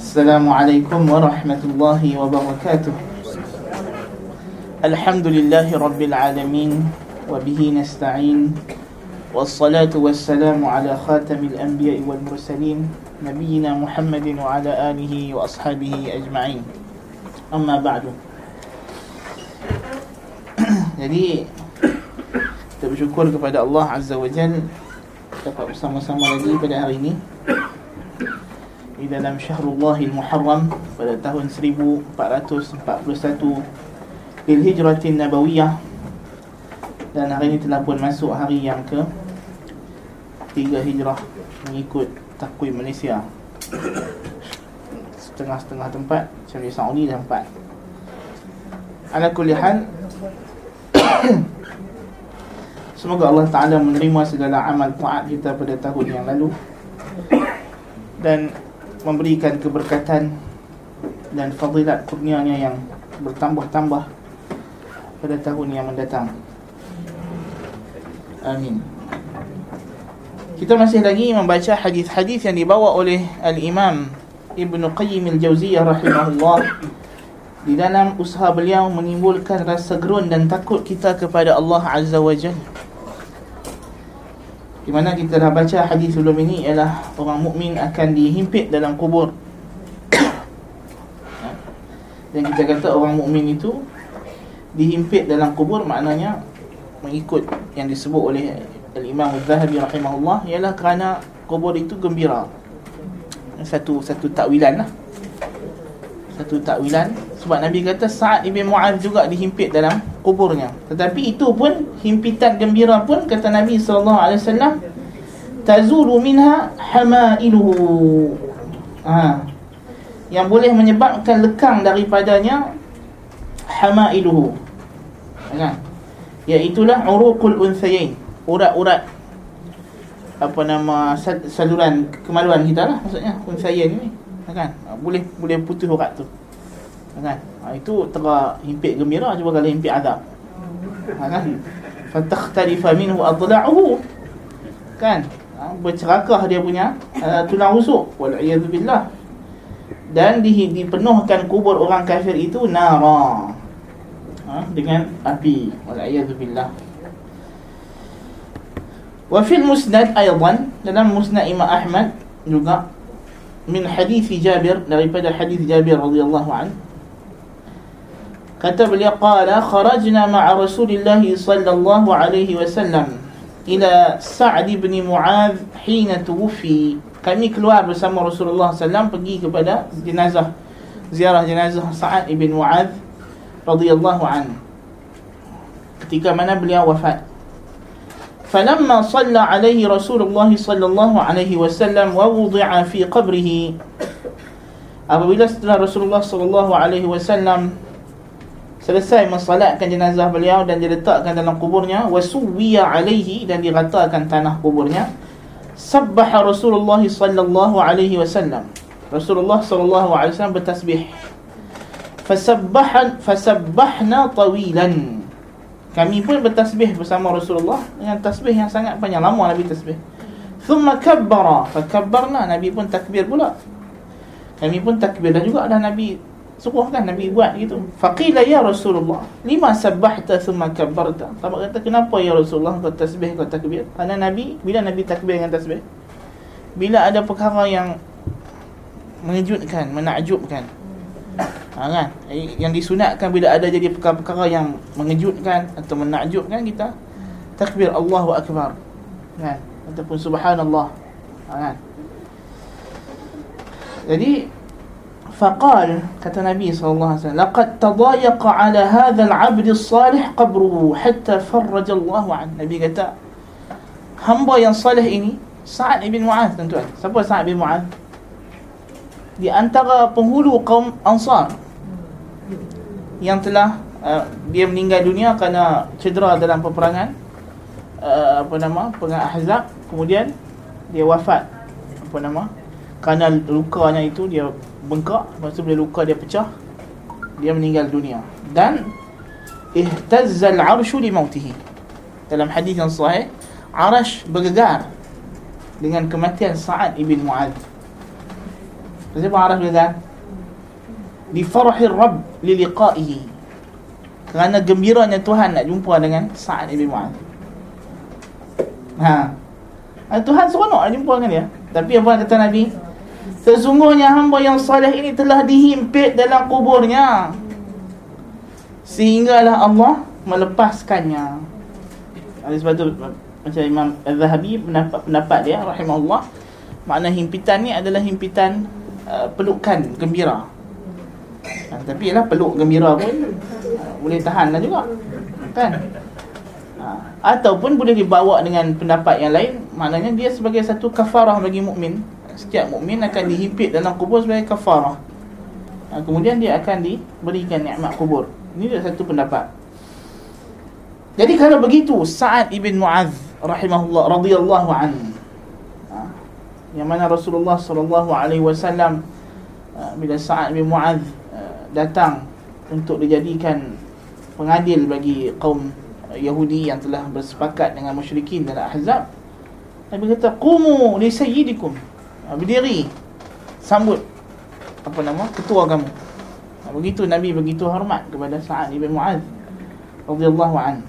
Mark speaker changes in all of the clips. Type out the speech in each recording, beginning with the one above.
Speaker 1: السلام عليكم ورحمة الله وبركاته. الحمد لله رب العالمين وبه نستعين والصلاة والسلام على خاتم الأنبياء والمرسلين نبينا محمد وعلى آله وأصحابه أجمعين. أما بعد. Jadi kita bersyukur kepada Allah Azza wa Jal dapat bersama-sama lagi pada hari ini. Di dalam Syahrullahil Muharram pada tahun 1441 Lil Hijratin Nabawiyah. Dan hari ini telah pun masuk hari yang ke tiga hijrah mengikut takwim Malaysia. Setengah-setengah tempat macam di Saudi dah empat. Ala kulli hal Semoga Allah Ta'ala menerima segala amal taat kita pada tahun yang lalu. Dan memberikan keberkatan dan fadilat kurnianya yang bertambah-tambah pada tahun yang mendatang. Amin. Kita masih lagi membaca hadis-hadis yang dibawa oleh Al-Imam Ibn Qayyim Al-Jawziyah rahimahullah. Di dalam usaha beliau menimbulkan rasa gerun dan takut kita kepada Allah Azza wa Jalla di mana kita dah baca hadis sebelum ini ialah orang mukmin akan dihimpit dalam kubur. Dan kita kata orang mukmin itu dihimpit dalam kubur maknanya mengikut yang disebut oleh Al-Imam Al-Zahabi rahimahullah ialah kerana kubur itu gembira. Satu satu takwilan lah. Satu takwilan sebab Nabi kata Sa'ad ibn Mu'adh juga dihimpit dalam kuburnya. Tetapi itu pun himpitan gembira pun kata Nabi sallallahu alaihi wasallam tazulu minha hamailuhu. Ha. Yang boleh menyebabkan lekang daripadanya hamailuhu. Kan? Iaitulah uruqul unthayain, urat-urat apa nama saluran kemaluan kita lah maksudnya unthayain ni kan? Boleh boleh putus urat tu. Kan? Ha, itu tera himpit gembira cuba kalau himpit azab ha, kan? Fatakhtalifa minhu adla'uhu. Kan? Ha, bercerakah dia punya uh, tulang rusuk. Wal billah. Dan di, dipenuhkan kubur orang kafir itu nara. Ha, dengan api. Wal billah. Wa fil musnad aidan dalam musnad Imam Ahmad juga min hadis Jabir daripada hadis Jabir radhiyallahu anhu kata beliau qala kharajna ma'a Rasulillah sallallahu alaihi wasallam ila Sa'd bin Mu'adh hina tuwfi. Kami keluar bersama Rasulullah sallam pergi kepada jenazah ziarah jenazah Sa'ad bin Mu'adh radhiyallahu anhu ketika mana beliau wafat فلما صلى عليه رسول الله صلى الله عليه وسلم ووضع في قبره apabila setelah Rasulullah sallallahu alaihi wasallam selesai mensalatkan jenazah beliau dan diletakkan dalam kuburnya wasuwiya alaihi dan diratakan tanah kuburnya sabbaha Rasulullah sallallahu alaihi wasallam Rasulullah sallallahu alaihi wasallam bertasbih fasabbahan fasabbahna tawilan kami pun bertasbih bersama Rasulullah dengan tasbih yang sangat panjang lama Nabi tasbih. Thumma kabbara, fakabbarna Nabi pun takbir pula. Kami pun takbir dan juga dah Nabi suruh kan Nabi buat gitu. Faqila ya Rasulullah, lima sabbahta thumma kabbarta? Sahabat kata kenapa ya Rasulullah kau tasbih kau takbir? Karena Nabi bila Nabi takbir dengan tasbih bila ada perkara yang mengejutkan, menakjubkan ha, kan? Yang disunatkan bila ada jadi perkara-perkara yang mengejutkan atau menakjubkan kita takbir Allahu Akbar kan? Ataupun Subhanallah ha, kan? Jadi Faqal kata Nabi SAW Laqad tadayaqa ala hadha al-abd salih qabruhu Hatta farraja an Nabi kata Hamba yang salih ini Sa'ad ibn Mu'ad tuan-tuan Siapa Sa'ad ibn Mu'ad? Di antara penghulu kaum Ansar yang telah uh, dia meninggal dunia kerana cedera dalam peperangan uh, apa nama perang Ahzab. Kemudian dia wafat apa nama kerana lukanya itu dia bengkak. Lepas tu bila luka dia pecah dia meninggal dunia. Dan ihtazzal arshu li mautihi dalam hadis yang sahih arash bergegar dengan kematian Sa'ad ibn Mu'adz Siapa arah gagal? Di farahir Rabb li liqa'ihi. Kerana gembiranya Tuhan nak jumpa dengan Sa'ad ibn Mu'adh. Ha. ha. Tuhan seronok nak jumpa dengan dia. Tapi apa kata Nabi? Sesungguhnya hamba yang salih ini telah dihimpit dalam kuburnya. Sehinggalah Allah melepaskannya. Oleh sebab tu macam Imam Az-Zahabi pendapat, pendapat dia rahimahullah makna himpitan ni adalah himpitan uh, pelukan gembira. Tapi ialah peluk gembira pun uh, boleh tahan lah juga. Kan? Ha, ataupun boleh dibawa dengan pendapat yang lain maknanya dia sebagai satu kafarah bagi mukmin. Setiap mukmin akan dihimpit dalam kubur sebagai kafarah. Ha, kemudian dia akan diberikan nikmat kubur. Ini dia satu pendapat. Jadi kalau begitu Sa'ad ibn Mu'adh rahimahullah radhiyallahu an ha, yang mana Rasulullah sallallahu alaihi wasallam ha, bila Sa'ad bin Mu'adh datang untuk dijadikan pengadil bagi kaum Yahudi yang telah bersepakat dengan musyrikin dalam Ahzab Nabi kata qumu li sayyidikum berdiri sambut apa nama ketua kamu begitu Nabi begitu hormat kepada Sa'ad bin Mu'adh radhiyallahu an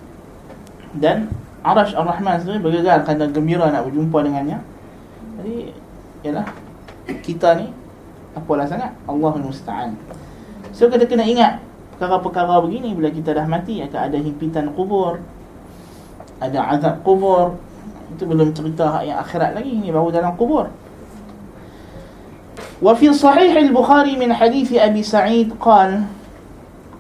Speaker 1: dan Arash Ar-Rahman sendiri bergegar kerana gembira nak berjumpa dengannya. Jadi, ialah kita ni apalah sangat Allah musta'an. So kita kena ingat perkara-perkara begini bila kita dah mati akan ada himpitan kubur. Ada azab kubur. Itu belum cerita yang akhirat lagi ini baru dalam kubur. وفي صحيح البخاري من حديث أبي سعيد قال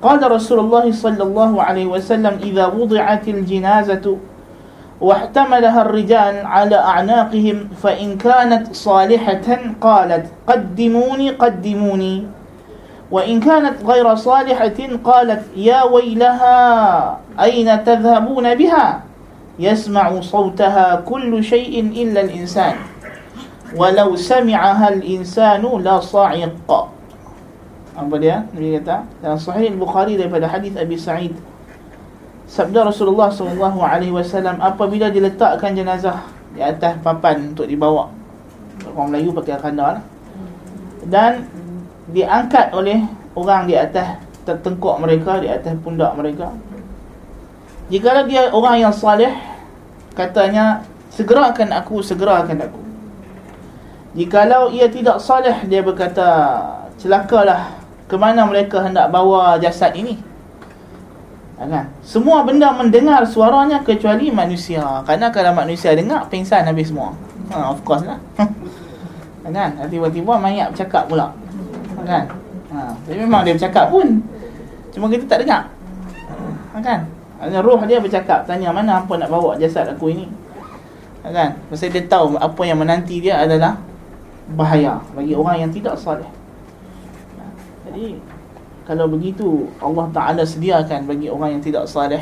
Speaker 1: قال رسول الله صلى الله عليه وسلم إذا وضعت الجنازة واحتملها الرجال على أعناقهم فإن كانت صالحة قالت قدموني قدموني وإن كانت غير صالحة قالت يا ويلها أين تذهبون بها؟ يسمع صوتها كل شيء إلا الإنسان. ولو سمعها الإنسان لا صعق أبو ليه صحيح البخاري لفد حديث أبي سعيد سبد رسول الله صلى الله عليه وسلم apabila diletakkan jenazah di atas papan untuk dibawa orang Melayu pakai khandar dan diangkat oleh orang di atas tengkuk mereka di atas pundak mereka jika dia orang yang salih katanya segerakan aku segerakan aku jikalau ia tidak salih dia berkata celakalah ke mana mereka hendak bawa jasad ini kan? Semua benda mendengar suaranya kecuali manusia. Karena kalau manusia dengar, pingsan habis semua. Ha, of course lah. kan? Tiba-tiba mayat bercakap pula. Kan? Ha, tapi memang dia bercakap pun. Cuma kita tak dengar. Ha, kan? Roh dia bercakap. Tanya mana apa nak bawa jasad aku ini. Ha, kan? Masa dia tahu apa yang menanti dia adalah bahaya bagi orang yang tidak salih. Ha, jadi kalau begitu Allah Ta'ala sediakan bagi orang yang tidak salih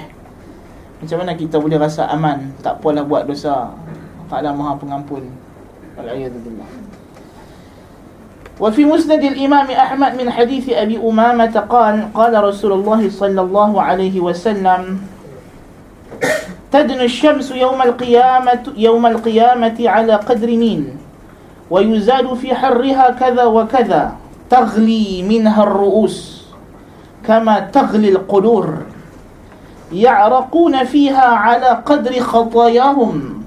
Speaker 1: Macam mana kita boleh rasa aman Tak apalah buat dosa Ta'ala maha pengampun Al-Ayadullah وفي مسند الإمام أحمد من حديث أبي أمامة قال قال رسول الله صلى الله عليه وسلم تدن الشمس يوم القيامة يوم القيامة على قدر مين؟ ويزاد في حرها كذا وكذا تغلي منها الرؤوس كما تغلي القدور. يعرقون فيها على قدر خطاياهم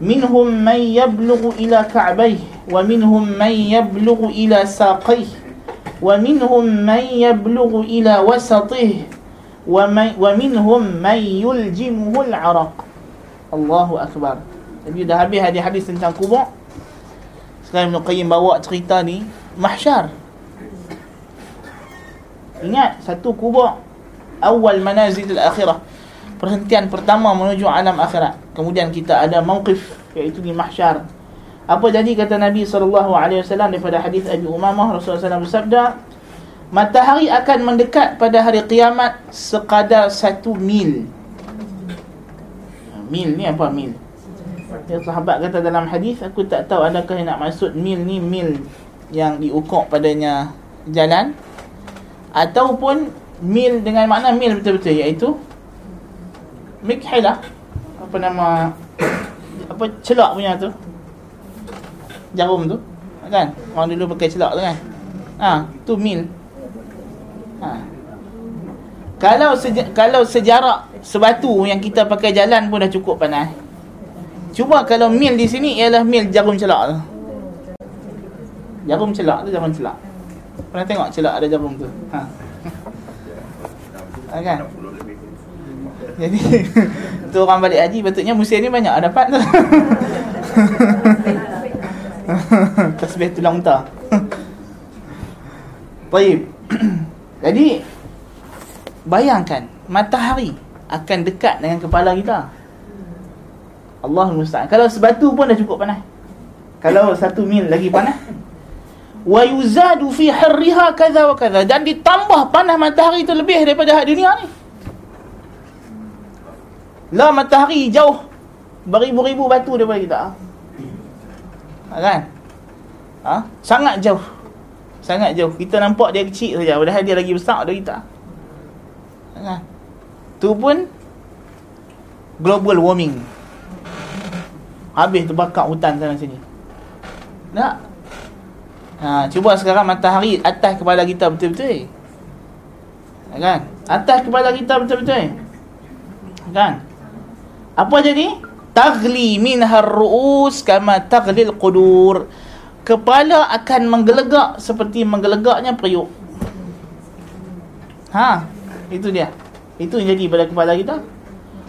Speaker 1: منهم من يبلغ إلى كعبيه. ومنهم من يبلغ إلى ساقيه ومنهم من يبلغ إلى وسطه ومنهم من يلجمه العرق الله أكبر Jadi dah habis hadis-hadis tentang kubur Sekarang Ibn Qayyim bawa cerita ni Mahsyar Ingat satu kubur awal manazil akhirah. Perhentian pertama menuju alam akhirat. Kemudian kita ada mauqif iaitu di mahsyar. Apa jadi kata Nabi wasallam daripada hadis Abi Umamah Rasulullah SAW bersabda, matahari akan mendekat pada hari kiamat sekadar satu mil. Mil ni apa mil? Ya sahabat kata dalam hadis aku tak tahu adakah yang nak maksud mil ni mil yang diukur padanya jalan ataupun mil dengan makna mil betul-betul iaitu mikhilah apa nama apa celak punya tu jarum tu Kan? Orang dulu pakai celak tu kan? Ha, tu mil. Ha. Kalau seja- kalau sejarak sebatu yang kita pakai jalan pun dah cukup panas. Cuba kalau mil di sini ialah mil jarum celak tu. Jarum celak tu jarum celak. Pernah tengok celak ada jarum tu? Ha. ha kan? Jadi tu orang balik haji patutnya musim ni banyak dapat tu. Tasbih tulang unta. Baik. Jadi bayangkan matahari akan dekat dengan kepala kita. Allah musta'an. Kalau sebatu pun dah cukup panas. Kalau satu mil lagi panas. Wa yuzadu fi harriha kadha wa kadha. Dan ditambah panas matahari itu lebih daripada hak dunia ni. Lah matahari jauh beribu-ribu batu daripada kita. Ha, kan? Ha? Sangat jauh. Sangat jauh. Kita nampak dia kecil saja padahal dia lagi besar dari kita. Ha? Tu pun global warming. Habis terbakar hutan sana sini. Tak? Ha, cuba sekarang matahari atas kepala kita betul-betul. Ha, kan? Atas kepala kita betul-betul. Kan? Apa jadi? Tagli minhar ru'us kama taglil qudur. Kepala akan menggelegak seperti menggelegaknya periuk. Ha, itu dia. Itu yang jadi pada kepala kita.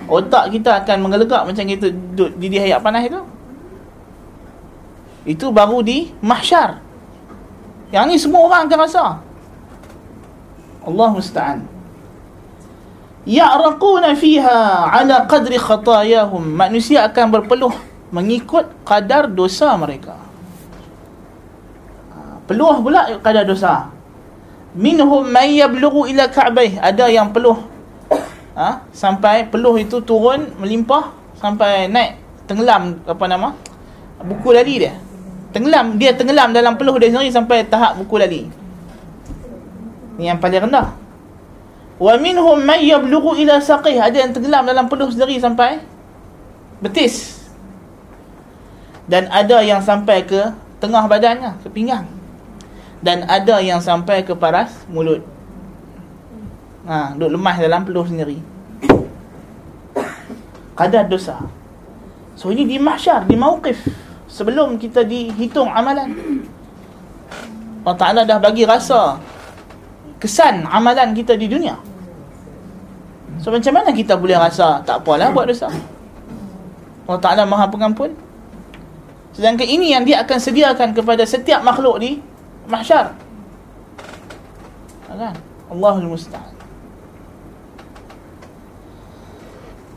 Speaker 1: Otak kita akan menggelegak macam kita duduk di di hayat panas itu. Itu baru di mahsyar. Yang ni semua orang akan rasa. Allah musta'an. Ya'raquna fiha ala qadri khatayahum. Manusia akan berpeluh mengikut kadar dosa mereka. Peluh pula kadar dosa. Minhum man yablughu ila ka'baih. Ada yang peluh ha, sampai peluh itu turun melimpah sampai naik tenggelam apa nama? Buku lali dia. Tenggelam dia tenggelam dalam peluh dia sendiri sampai tahap buku lali. Ini yang paling rendah. Wa minhum man yablughu ila saqih. Ada yang tenggelam dalam peluh sendiri sampai betis. Dan ada yang sampai ke tengah badannya, ke pinggang. Dan ada yang sampai ke paras mulut. Ha, duduk lemah dalam peluh sendiri. Kadar dosa. So ini di mahsyar, di mauqif. Sebelum kita dihitung amalan. Allah Ta'ala dah bagi rasa kesan amalan kita di dunia. So macam mana kita boleh rasa tak apalah buat dosa? Allah Ta'ala maha pengampun. Sedangkan ini yang dia akan sediakan kepada setiap makhluk di محشر. الله المستعان.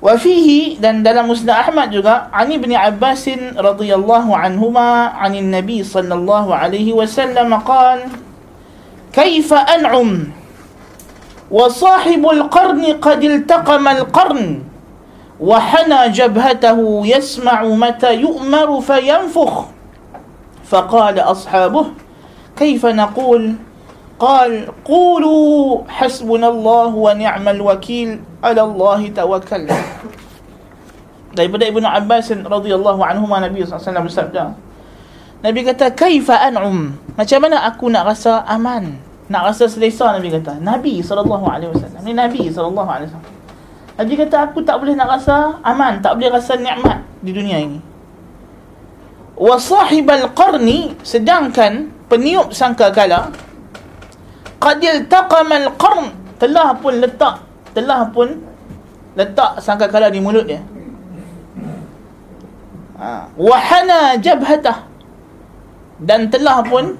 Speaker 1: وفيه دندل مسنى أحمد جدا عن ابن عباس رضي الله عنهما عن النبي صلى الله عليه وسلم قال كيف أنعم وصاحب القرن قد التقم القرن وحنى جبهته يسمع متى يؤمر فينفخ؟ فقال أصحابه كيف نقول قال قولوا حسبنا الله ونعم الوكيل على الله توكلنا daripada Ibnu Abbas radhiyallahu anhu Nabi SAW bersabda Nabi kata kaifa an'um macam mana aku nak rasa aman nak rasa selesa Nabi kata Nabi sallallahu alaihi wasallam ni Nabi sallallahu alaihi wasallam Nabi kata aku tak boleh nak rasa aman tak boleh rasa nikmat di dunia ini wa sahibal qarni sedangkan peniup sangkakala qadil taqamal qarn telah pun letak telah pun letak sangkakala di mulut dia ha. wahana jabhatah dan telah pun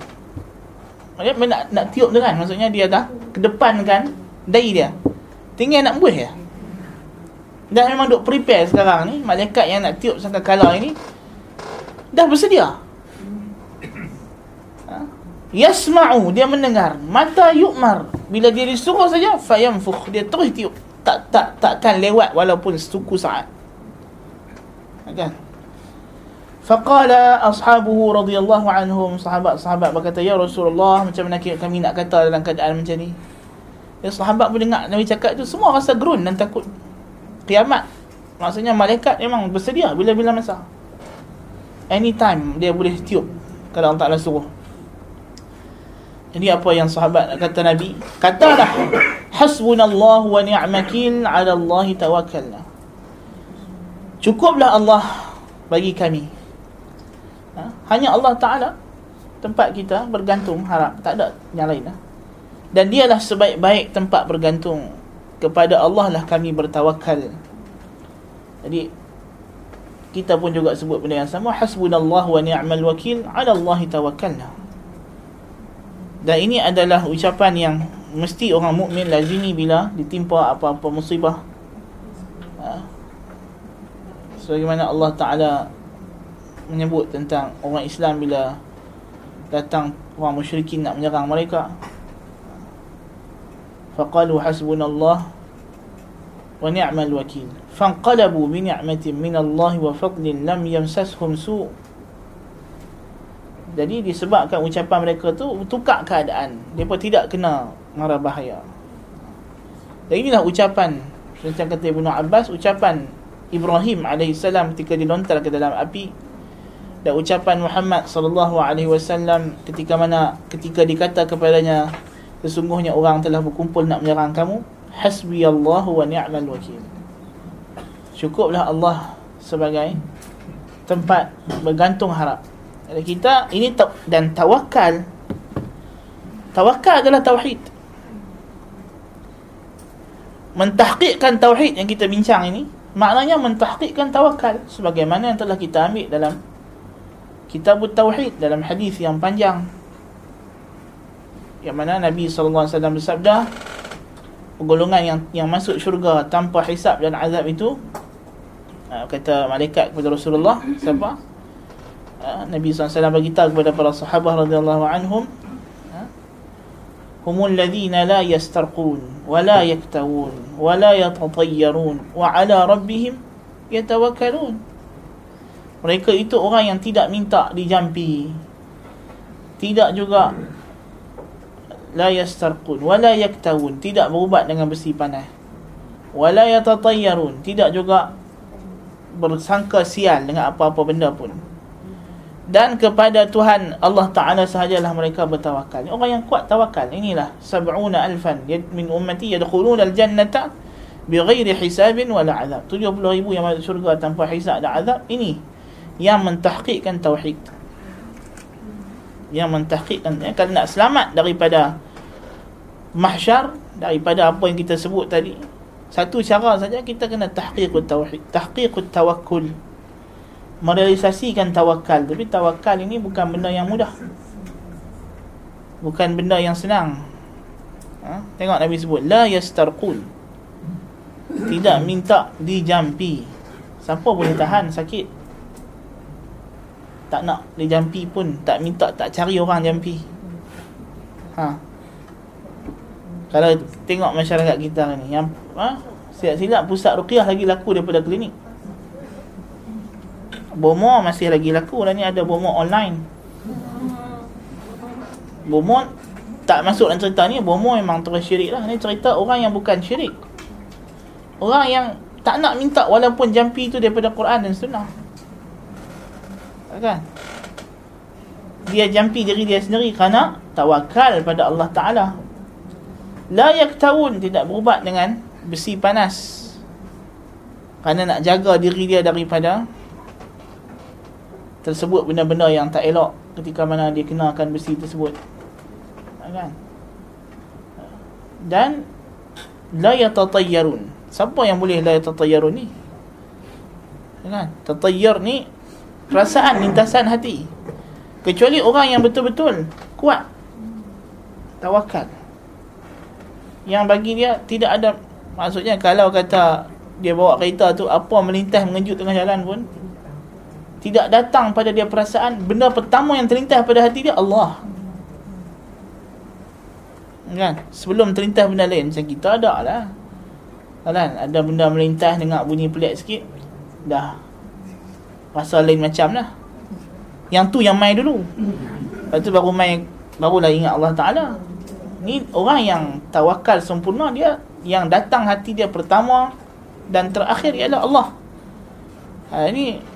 Speaker 1: dia nak, nak tiup tu kan maksudnya dia dah kedepankan dahi dia tinggal nak buih ya dah memang duk prepare sekarang ni malaikat yang nak tiup sangkakala ini dah bersedia? Yasma'u dia mendengar. Mata yu'mar bila dia disuruh saja fayamfukh. Dia terus tiup. Tak tak takkan lewat walaupun setuku saat. Kan Faqala ashabuhu radhiyallahu anhum sahabat-sahabat berkata ya Rasulullah macam mana kami nak kata dalam keadaan macam ni? Ya sahabat pun dengar Nabi cakap tu semua rasa gerun dan takut. Kiamat. Maksudnya malaikat memang bersedia bila-bila masa. Anytime dia boleh tiup kalau Allah Ta'ala suruh jadi apa yang sahabat kata Nabi? Katalah hasbunallahu wa ni'makil ala Allah tawakkalna. Cukuplah Allah bagi kami. Ha? hanya Allah Ta'ala tempat kita bergantung harap. Tak ada yang lain lah. dan dialah sebaik-baik tempat bergantung. Kepada Allah lah kami bertawakal jadi kita pun juga sebut benda yang sama. Hasbunallah wa ni'mal wakil ala Allah tawakkalna dan ini adalah ucapan yang mesti orang mukmin lazimi bila ditimpa apa-apa musibah. Ha. sebagaimana Allah Taala menyebut tentang orang Islam bila datang orang musyrikin nak menyerang mereka. Faqalu hasbunallah wa ni'mal wakil. Fanqalabu bi ni'matin min Allah wa fadlin lam yamsashum su jadi disebabkan ucapan mereka tu tukar keadaan. Depa tidak kena mara bahaya. Dan inilah ucapan macam kata Ibnu Abbas ucapan Ibrahim alaihissalam ketika dilontar ke dalam api. Dan ucapan Muhammad sallallahu alaihi wasallam ketika mana ketika dikata kepadanya sesungguhnya orang telah berkumpul nak menyerang kamu. Hasbi Allah wa ni'mal wakil. Cukuplah Allah sebagai tempat bergantung harap kita ini dan tawakal tawakal adalah tauhid. Mentahqiqkan tauhid yang kita bincang ini maknanya mentahqiqkan tawakal sebagaimana yang telah kita ambil dalam kitab tauhid dalam hadis yang panjang. Yang mana Nabi SAW bersabda golongan yang yang masuk syurga tanpa hisap dan azab itu uh, kata malaikat kepada Rasulullah siapa Ha, Nabi SAW beritahu kepada para sahabat radhiyallahu anhum ha, humul ladina la yastarqun wa la yaktawun wa la yatatayyarun wa ala rabbihim yatawakkalun. Mereka itu orang yang tidak minta dijampi. Tidak juga la yastarqun wa la yaktawun. Tidak berubat dengan besi panah wa la yatatayyarun tidak juga bersangka sial dengan apa-apa benda pun. Dan kepada Tuhan Allah Taala sahajalah mereka bertawakal. Orang yang kuat tawakal. Inilah sab'una alfan min ummati yadkhuluna al-jannata bighairi hisabin wala azab. 70 ribu yang masuk syurga tanpa hisab dan azab. Ini yang mentahqiqkan tauhid yang mentahqiqkan ya, kalau nak selamat daripada mahsyar daripada apa yang kita sebut tadi satu cara saja kita kena tahqiqut tauhid tahqiqut tawakkul merealisasikan tawakal. Tapi tawakal ini bukan benda yang mudah. Bukan benda yang senang. Ha? tengok Nabi sebut la yastarqun. Tidak minta dijampi. Siapa boleh tahan sakit? Tak nak dia jampi pun tak minta tak cari orang jampi. Ha? Kalau tengok masyarakat kita ni yang ha? Silap-silap pusat ruqyah lagi laku daripada klinik bomo masih lagi laku dan ni ada bomo online. Bomo tak masuk dalam cerita ni bomo memang terus syirik lah. Ni cerita orang yang bukan syirik. Orang yang tak nak minta walaupun jampi tu daripada Quran dan Sunnah. Kan? Dia jampi diri dia sendiri kerana tawakal pada Allah Taala. La yaktawun tidak berubat dengan besi panas. Kerana nak jaga diri dia daripada tersebut benda-benda yang tak elok ketika mana dia kenakan besi tersebut. Kan? Dan la yatatayyarun siapa yang boleh la yatatayyarun ni? Kan? Tatayyar ni perasaan lintasan hati. Kecuali orang yang betul-betul kuat tawakal. Yang bagi dia tidak ada maksudnya kalau kata dia bawa kereta tu apa melintas mengejut tengah jalan pun tidak datang pada dia perasaan benda pertama yang terlintas pada hati dia Allah. Kan? Sebelum terlintas benda lain macam kita ada lah. Kan ada benda melintas dengar bunyi pelik sikit dah. Rasa lain macam lah. Yang tu yang main dulu. Lepas tu baru main Barulah ingat Allah Ta'ala. Ni orang yang tawakal sempurna dia Yang datang hati dia pertama Dan terakhir ialah Allah. Ha, Ini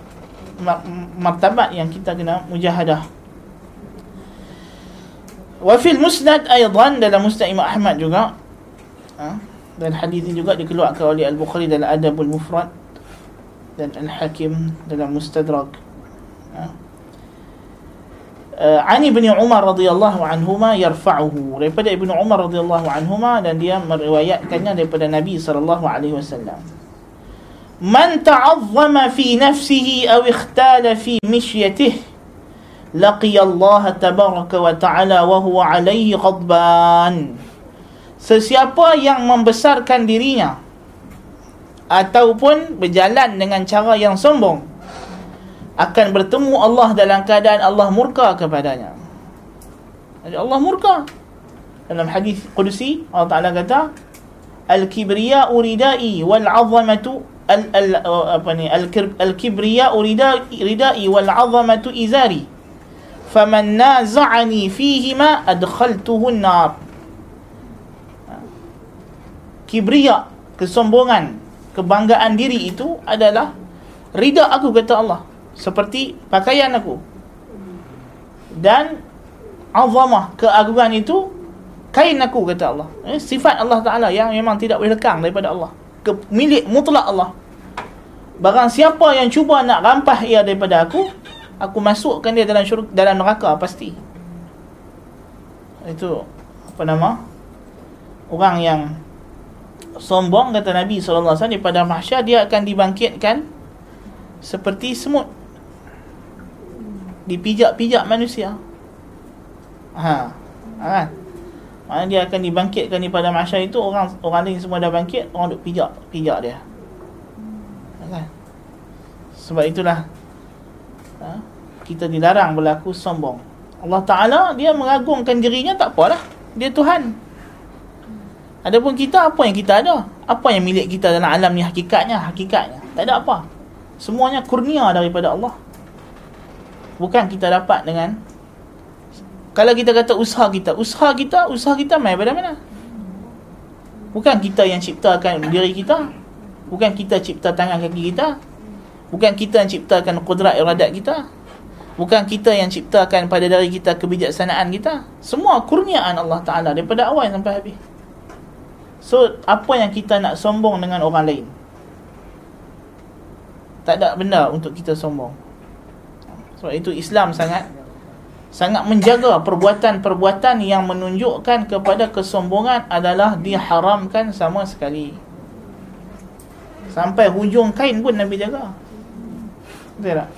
Speaker 1: Martabat yang kita kena mujahadah. Wa fil musnad aidan dalam musnad Imam Ahmad juga. Ha? dan hadis ini juga dikeluarkan oleh Al-Bukhari dalam Adabul Mufrad dan Al-Hakim dalam Mustadrak. Ha? Uh, Ani bin Umar radhiyallahu anhuma yarfa'uhu. Daripada Ibnu Umar radhiyallahu anhuma dan dia meriwayatkannya daripada Nabi sallallahu alaihi wasallam Fi nafsihi aw ikhtala fi mishyatihi laqiya Allah tabaraka wa ta'ala wa huwa alaihi ghadban Sesiapa yang membesarkan dirinya ataupun berjalan dengan cara yang sombong akan bertemu Allah dalam keadaan Allah murka kepadanya. Jadi Allah murka. Dalam hadis Qudsi Allah Taala kata al-kibriya uridai wal 'azamatu al, al apa ni al-kibriya uridai ridai wal 'azamatu izari. Faman naza'ani fihima adkhaltuhu an-nar. Kibriya, kesombongan, kebanggaan diri itu adalah rida aku kata Allah seperti pakaian aku dan azamah keagungan itu kain aku kata Allah eh, sifat Allah Taala yang memang tidak boleh lekang daripada Allah ke milik mutlak Allah barang siapa yang cuba nak rampas ia daripada aku aku masukkan dia dalam syurga dalam neraka pasti itu apa nama orang yang sombong kata Nabi SAW daripada mahsyar dia akan dibangkitkan seperti semut dipijak-pijak manusia. Ha. Ha kan? Mana dia akan dibangkitkan di pada masa itu orang orang lain semua dah bangkit, orang duk pijak, pijak dia. Kan? Sebab itulah ha, kita dilarang berlaku sombong. Allah Taala dia mengagungkan dirinya tak apalah. Dia Tuhan. Adapun kita apa yang kita ada? Apa yang milik kita dalam alam ni hakikatnya? Hakikatnya. Tak ada apa. Semuanya kurnia daripada Allah bukan kita dapat dengan kalau kita kata usaha kita usaha kita usaha kita mai pada mana? Bukan kita yang ciptakan diri kita bukan kita cipta tangan kaki kita bukan kita yang ciptakan kudrat iradat kita bukan kita yang ciptakan pada diri kita kebijaksanaan kita. Semua kurniaan Allah Taala daripada awal sampai habis. So apa yang kita nak sombong dengan orang lain? Tak ada benda untuk kita sombong. Sebab itu Islam sangat sangat menjaga perbuatan-perbuatan yang menunjukkan kepada kesombongan adalah diharamkan sama sekali. Sampai hujung kain pun Nabi jaga. Betul tak?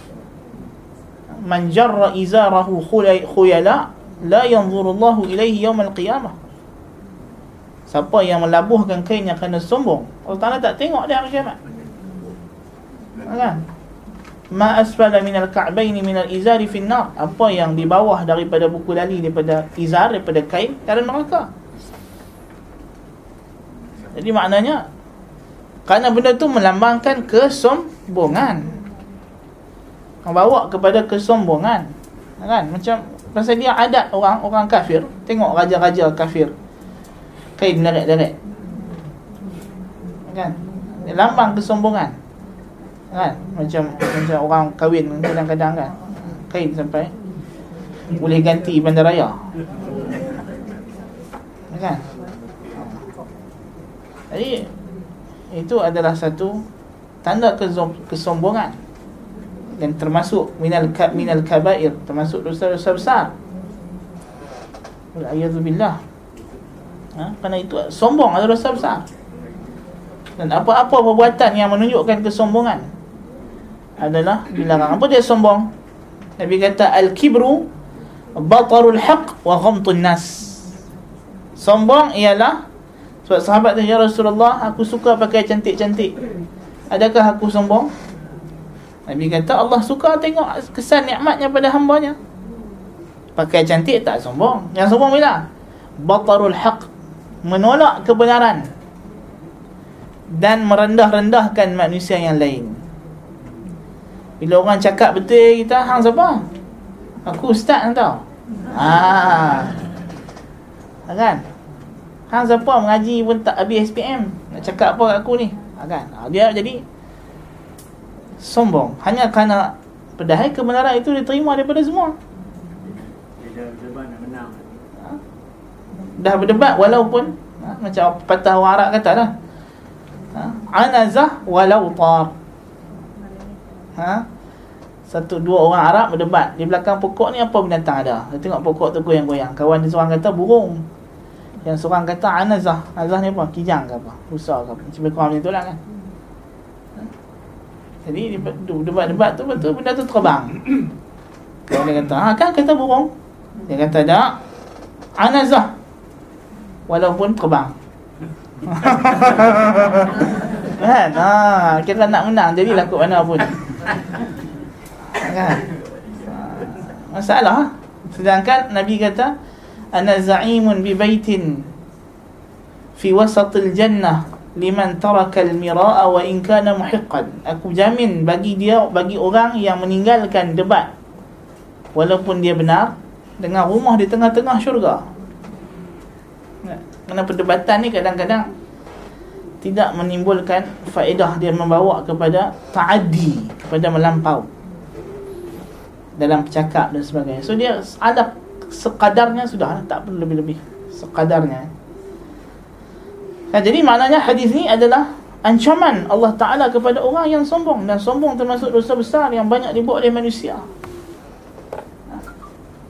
Speaker 1: Man jarra izarahu khuyala la yanzuru Allah ilaihi yawm al-qiyamah. Siapa yang melabuhkan kainnya kerana sombong, Allah Taala tak tengok dia hari kiamat. Kan? Ma asfala min al-ka'bayn min al-izari fi nar apa yang di bawah daripada buku lali daripada izar daripada kain dalam neraka. Jadi maknanya kerana benda tu melambangkan kesombongan. Membawa kepada kesombongan. Kan? Macam pasal dia adat orang orang kafir. Tengok raja-raja kafir. Kain deret-deret kan? Lambang kesombongan kan? Macam macam orang kahwin kadang-kadang kan? Kain sampai boleh ganti bandaraya kan? Jadi itu adalah satu tanda kesombongan. Dan termasuk minal ka, minal kabair termasuk dosa-dosa besar. Alhamdulillah ha? Kerana itu sombong adalah dosa besar. Dan apa-apa perbuatan yang menunjukkan kesombongan adalah dilarang. Apa dia sombong? Nabi kata al-kibru batarul haq wa ghamtun nas. Sombong ialah sebab sahabat tanya ya Rasulullah, aku suka pakai cantik-cantik. Adakah aku sombong? Nabi kata Allah suka tengok kesan nikmatnya pada hambanya. Pakai cantik tak sombong. Yang sombong bila? Batarul haq menolak kebenaran dan merendah-rendahkan manusia yang lain. Bila orang cakap betul kita hang siapa? Aku ustaz kan tau. Ha. Kan? Hang siapa mengaji pun tak habis SPM. Nak cakap apa kat aku ni? Ha, kan? Ha, dia jadi sombong. Hanya kerana padahal kebenaran itu diterima daripada semua.
Speaker 2: Dia nak menang.
Speaker 1: Ha? dah berdebat walaupun ha, macam patah orang Arab kata lah ha, anazah walau tar ha, satu dua orang Arab berdebat. Di belakang pokok ni apa binatang ada? Dia tengok pokok tu goyang-goyang. Kawan dia seorang kata burung. Yang seorang kata anazah. Anazah ni apa? Kijang ke apa? Rusa ke apa? Macam kurang macam tu lah kan ha? jadi debat-debat tu betul benda tu terbang. Kalau dia kata ha kan kata burung? Dia kata tak. Anazah. Walaupun terbang. Kan? Ha, Kira nak menang. Jadi laku mana pun Kan? Ha, Masalah Sedangkan Nabi kata Ana za'imun bi baitin Fi wasatil jannah Liman taraka al-mira'a Wa in kana muhiqqan. Aku jamin bagi dia Bagi orang yang meninggalkan debat Walaupun dia benar dengan rumah di tengah-tengah syurga. Kerana perdebatan ni kadang-kadang tidak menimbulkan faedah dia membawa kepada ta'addi, kepada melampau dalam bercakap dan sebagainya. So dia ada sekadarnya sudah tak perlu lebih-lebih sekadarnya. Kan, jadi maknanya hadis ni adalah ancaman Allah Taala kepada orang yang sombong dan sombong termasuk dosa besar yang banyak dibuat oleh manusia.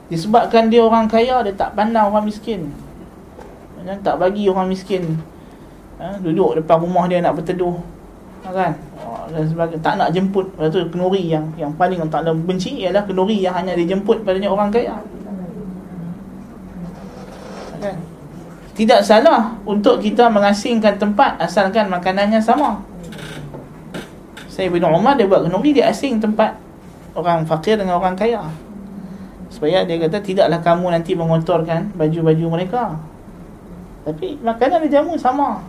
Speaker 1: Disebabkan dia orang kaya Dia tak pandang orang miskin Dan tak bagi orang miskin ha, Duduk depan rumah dia nak berteduh ha, kan? Oh, dan sebagai, Tak nak jemput Lepas tu kenuri yang yang paling tak nak benci Ialah kenuri yang hanya dijemput padanya orang kaya ha, kan? Tidak salah untuk kita mengasingkan tempat Asalkan makanannya sama Saya bin Umar dia buat kenuri Dia asing tempat Orang fakir dengan orang kaya Supaya dia kata tidaklah kamu nanti mengotorkan baju-baju mereka. Tapi makanan dia jamu sama.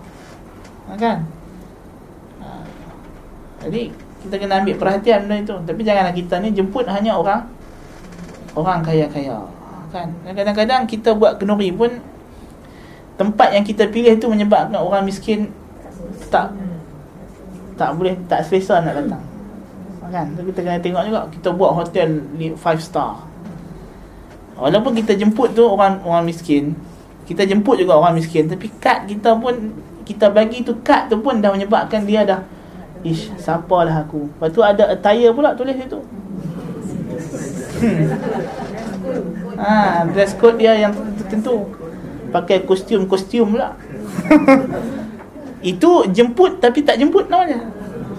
Speaker 1: Ha, kan? Ha. Jadi kita kena ambil perhatian benda itu. Tapi janganlah kita ni jemput hanya orang orang kaya-kaya. Ha, kan? Kadang-kadang kita buat kenuri pun tempat yang kita pilih itu menyebabkan orang miskin tak tak boleh tak selesa nak datang. Kan? Kita kena tengok juga kita buat hotel 5 star. Walaupun kita jemput tu orang orang miskin, kita jemput juga orang miskin, tapi kad kita pun kita bagi tu kad tu pun dah menyebabkan dia dah ish siapalah aku. Lepas tu ada attire pula tulis situ. Hmm. Ha, dress code dia yang tertentu. Pakai kostum-kostum pula. Itu jemput tapi tak jemput namanya.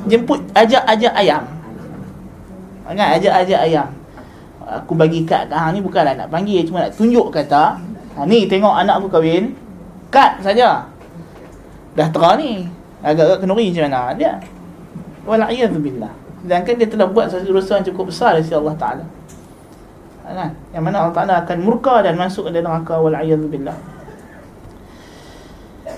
Speaker 1: Jemput ajak-ajak ayam. Kan ajak-ajak ayam aku bagi kad kat hang ni bukanlah nak panggil cuma nak tunjuk kata ha, ni tengok anak aku kahwin kad saja dah terang ni agak-agak kenuri macam mana dia wala'iyadzubillah sedangkan dia telah buat satu dosa yang cukup besar dari Allah Ta'ala kan? yang mana Allah Ta'ala akan murka dan masuk ke dalam neraka wala'iyadzubillah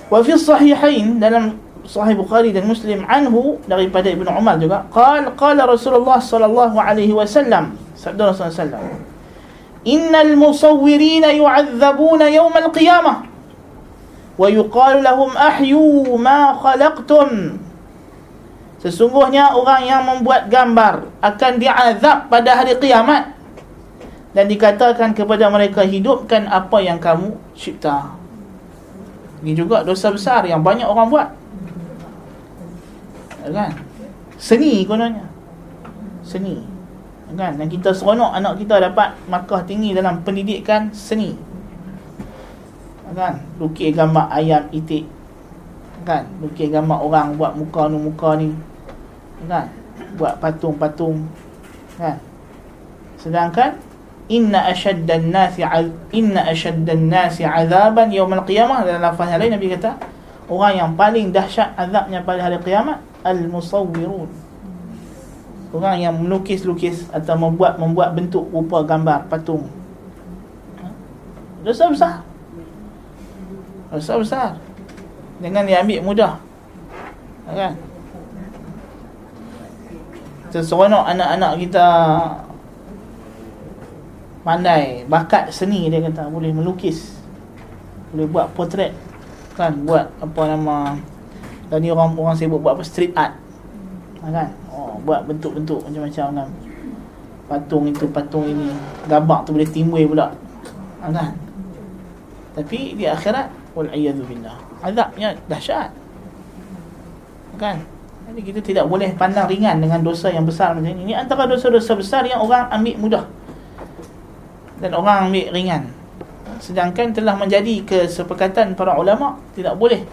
Speaker 1: wa fi sahihain dalam Sahih Bukhari dan Muslim anhu daripada Ibnu Umar juga qal qala Rasulullah sallallahu alaihi wasallam sabda Rasulullah sallallahu Innal musawwirina yu'adzabuna yawm al-qiyamah yuqal lahum ahyu ma khalaqtum. Sesungguhnya orang yang membuat gambar akan diazab pada hari kiamat dan dikatakan kepada mereka hidupkan apa yang kamu cipta. Ini juga dosa besar yang banyak orang buat. Kan? Seni kononnya. Seni. Kan? Dan kita seronok anak kita dapat markah tinggi dalam pendidikan seni kan? Lukis gambar ayam itik. Kan? Lukis gambar orang buat muka ni muka ni. Kan? Buat patung-patung. Kan? Sedangkan inna ashaddan nasi inna ashaddan nasi azaban yawm al-qiyamah dalam lafaz lain nabi kata orang yang paling dahsyat azabnya pada hari kiamat al-musawwirun. Orang yang melukis-lukis atau membuat membuat bentuk rupa gambar patung. Ha? dosa besar dosa besar jangan diambil mudah kan seseronok anak-anak kita pandai bakat seni dia kata boleh melukis boleh buat potret kan buat apa nama dan ni orang orang sibuk buat apa street art. Kan? Oh, buat bentuk-bentuk macam-macam kan. Patung itu, patung ini. Gambar tu boleh timbul pula. Kan? Tapi di akhirat wal iyadu billah. Azabnya dahsyat. Kan? Jadi kita tidak boleh pandang ringan dengan dosa yang besar macam ini. Ini antara dosa-dosa besar yang orang ambil mudah. Dan orang ambil ringan. Sedangkan telah menjadi kesepakatan para ulama tidak boleh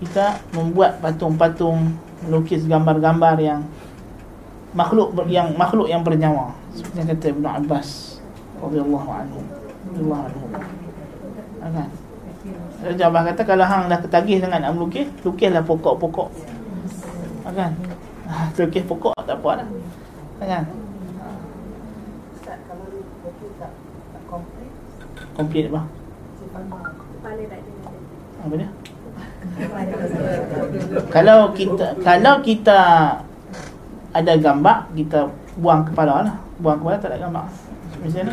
Speaker 1: kita membuat patung-patung melukis gambar-gambar yang makhluk yang makhluk yang bernyawa seperti yang kata Ibnu Abbas radhiyallahu anhu radhiyallahu anhu kan Abah kata kalau hang dah ketagih dengan nak melukis lukislah pokok-pokok. Kan? Lukis pokok tak apa dah kan? Komplit? Apa? Apa dia? Kalau kita kalau kita ada gambar kita buang kepala lah. Buang kepala tak ada gambar. Macam mana?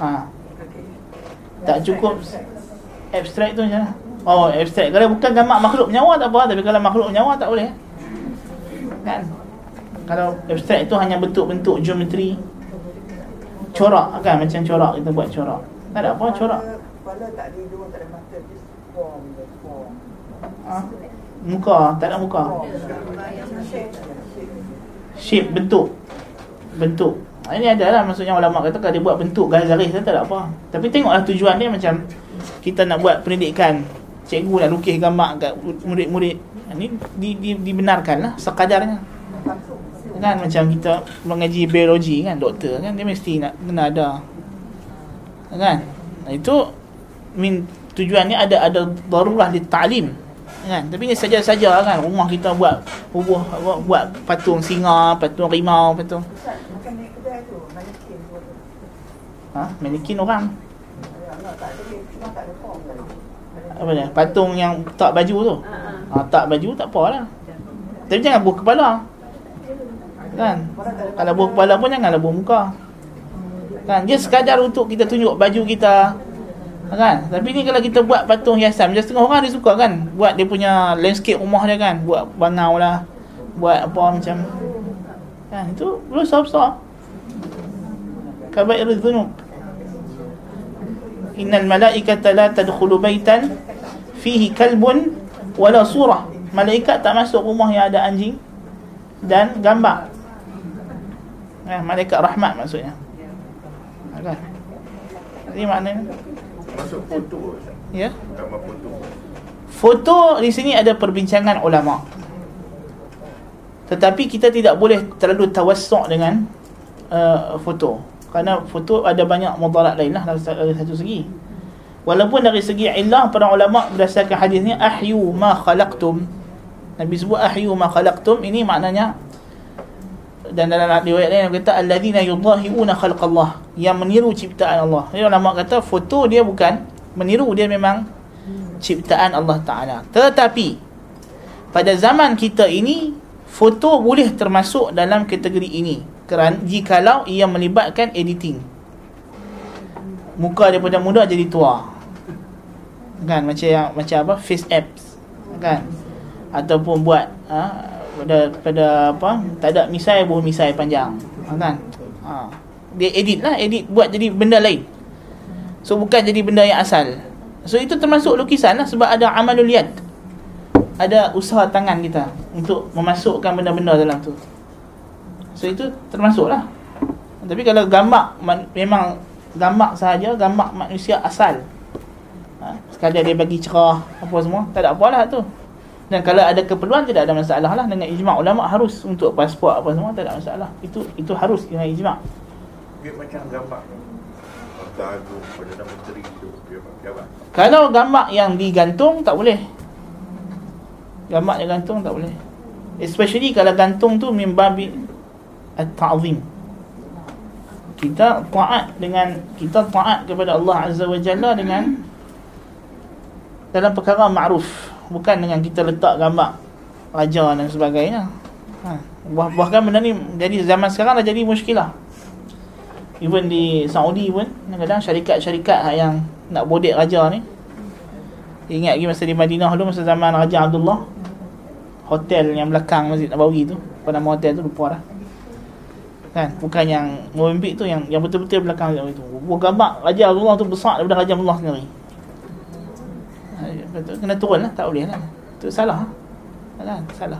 Speaker 1: Ha. Tak cukup. abstrak tu macam mana oh abstrak kalau bukan gambar makhluk nyawa tak apa tapi kalau makhluk nyawa tak boleh. Kan? Kalau abstrak itu hanya bentuk-bentuk geometri. Corak kan? Macam corak kita buat corak. Tak ada apa corak. Kepala tak ada hidung tak ada mata just form ha? muka tak ada muka. Shape bentuk. Bentuk ini ada lah maksudnya ulama kata kalau dia buat bentuk garis-garis tak ada apa. Tapi tengoklah tujuan dia macam kita nak buat pendidikan. Cikgu nak lukis gambar kat murid-murid. Ini di, di, dibenarkan lah sekadarnya. Kan macam kita mengaji biologi kan doktor kan dia mesti nak kena ada kan? Itu min tujuannya ada ada darurah di ta'lim. Kan? Tapi ni saja-saja kan rumah kita buat bubuh buat patung singa patung rimau patung ha? Manekin orang. Apa dia? Patung yang tak baju tu? Ha, tak baju tak apalah tapi jangan buh kepala. Kan? Kalau buh kepala pun janganlah buh muka. Kan? Dia sekadar untuk kita tunjuk baju kita. Kan? Tapi ni kalau kita buat patung hiasan macam setengah orang dia suka kan? Buat dia punya landscape rumah dia kan? Buat bangau lah. Buat apa macam. Kan? Itu dosa besar kabair dzunub innal malaikata la tadkhulu baitan fihi kalbun wala surah. Malaikat tak masuk rumah yang ada anjing dan gambar. Eh, malaikat rahmat maksudnya. Kan? Ini maknanya? Masuk foto Ya? Gambar foto. Foto di sini ada perbincangan ulama. Tetapi kita tidak boleh terlalu tawassuk dengan uh, foto Kerana foto ada banyak mudarat lain lah dari satu segi. Walaupun dari segi illah para ulama berdasarkan hadis ni ahyu ma khalaqtum. Nabi sebut ahyu ma khalaqtum. Ini maknanya dan dalam riwayat lain kata alladzina yudahiuna khalqallah. Yang meniru ciptaan Allah. Ini ulama kata foto dia bukan meniru dia memang ciptaan Allah Taala. Tetapi pada zaman kita ini foto boleh termasuk dalam kategori ini kerana jikalau ia melibatkan editing. Muka daripada muda jadi tua. Kan macam yang macam apa? Face apps. Kan? Ataupun buat ha, pada pada apa? Tak ada misai buah misai panjang. Kan? Ha. dia edit lah edit buat jadi benda lain. So bukan jadi benda yang asal. So itu termasuk lukisan lah sebab ada amalul yad. Ada usaha tangan kita untuk memasukkan benda-benda dalam tu so itu termasuk lah tapi kalau gambar memang gambar sahaja gambar manusia asal ha, sekadar dia bagi cerah apa semua tak ada apalah tu dan kalau ada keperluan tidak ada masalah lah dengan ijma' ulama harus untuk pasport apa semua tak ada masalah. Itu itu harus dengan ijma'. Dia macam gambar. Kalau gambar yang digantung tak boleh. Gambar yang gantung tak boleh. Especially kalau gantung tu mimbabi at-ta'zim. Kita taat dengan kita taat kepada Allah Azza wa Jalla dengan dalam perkara ma'ruf. Bukan dengan kita letak gambar raja dan sebagainya. Ha. bahkan benda ni jadi zaman sekarang dah jadi muskilah. Even di Saudi pun kadang syarikat-syarikat yang nak bodek raja ni. Ingat lagi masa di Madinah dulu masa zaman Raja Abdullah. Hotel yang belakang Masjid Nabawi tu nama hotel tu lupa dah kan? Bukan yang Mozambik tu yang yang betul-betul belakang itu. Buah gambar Raja Allah tu besar daripada Raja Allah sendiri. Betul kena turun lah tak boleh lah. Itu salah. Kan salah.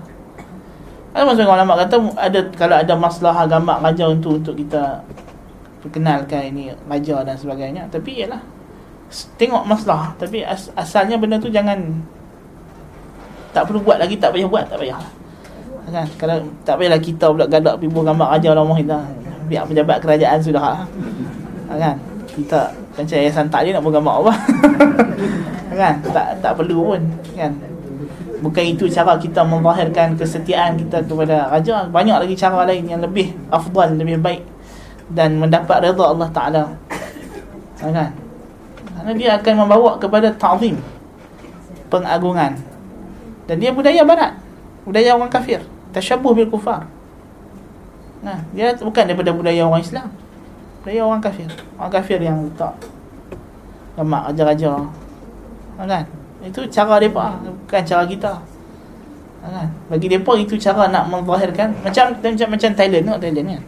Speaker 1: Ada masa ulama kata ada kalau ada masalah gambar raja untuk untuk kita perkenalkan ini raja dan sebagainya tapi ialah tengok masalah. Tapi as, asalnya benda tu jangan tak perlu buat lagi tak payah buat tak payah kan? Kalau tak payahlah kita pula gadak pergi buat gambar raja Allah kita biar pejabat kerajaan sudah ha? kan? Kita macam yayasan tak nak buat gambar apa. Kan? Tak tak perlu pun kan? Bukan itu cara kita memzahirkan kesetiaan kita kepada raja. Banyak lagi cara lain yang lebih afdal lebih baik dan mendapat redha Allah Taala. Kan? Kerana dia akan membawa kepada ta'zim pengagungan. Dan dia budaya barat budaya orang kafir tasyabuh bil kufar. Nah, dia bukan daripada budaya orang Islam. Budaya orang kafir. Orang kafir yang letak lemak raja-raja. Kan? Itu cara depa, bukan cara kita. Kan? Bagi depa itu cara nak menzahirkan macam macam macam Thailand tengok Thailand kan.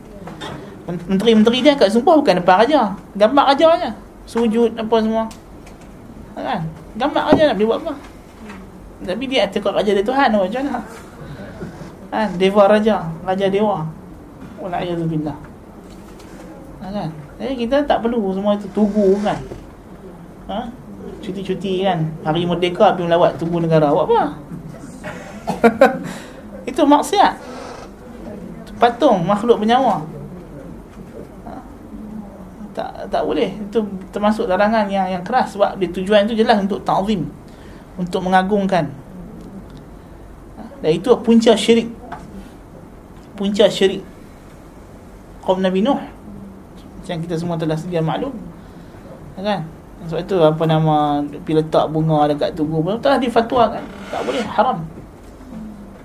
Speaker 1: Menteri-menteri dia kat sumpah bukan depan raja. Gambar raja aja. Sujud apa semua. Kan? Gambar raja nak buat apa? Tapi dia tekok raja dia Tuhan macam mana? Ha, Dewa Raja Raja Dewa. Wala'iyadzubillah ha, kan? Jadi kita tak perlu semua itu tugu kan? Ha? cuti-cuti kan? Hari merdeka pergi melawat tugu negara. Buat apa? Itu maksiat. Patung makhluk bernyawa. Ha? tak tak boleh. Itu termasuk larangan yang yang keras sebab dia tujuan itu jelas untuk ta'zim. Untuk mengagungkan itu punca syirik. Punca syirik. Kaum Nabi Nuh. Yang kita semua telah sedia maklum. Kan? Sebab itu apa nama pergi letak bunga dekat tubuh pun telah difatwakan tak boleh haram.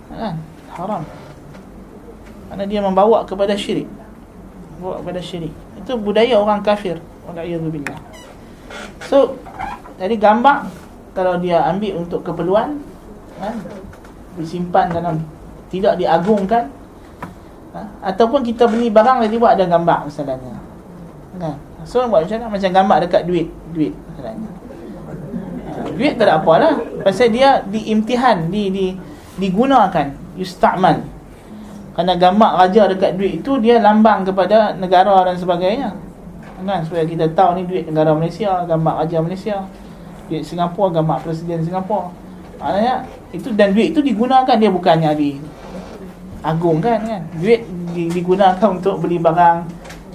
Speaker 1: Kan? Haram. Kerana dia membawa kepada syirik. Membawa kepada syirik. Itu budaya orang kafir. Wala'iyadzubillah so jadi gambar kalau dia ambil untuk keperluan kan disimpan dalam tidak diagungkan ha? ataupun kita beli barang nanti buat ada gambar misalnya kan? So buat macam mana? Macam gambar dekat duit. Duit misalnya ha, duit tak ada apalah. Pasal dia diimtihan di di digunakan. Yustamal kerana gambar raja dekat duit itu dia lambang kepada negara dan sebagainya. Kan? Supaya kita tahu ni duit negara Malaysia gambar raja Malaysia. Duit Singapura gambar presiden Singapura maknanya itu dan duit itu digunakan dia bukannya di agung kan kan? Duit digunakan untuk beli barang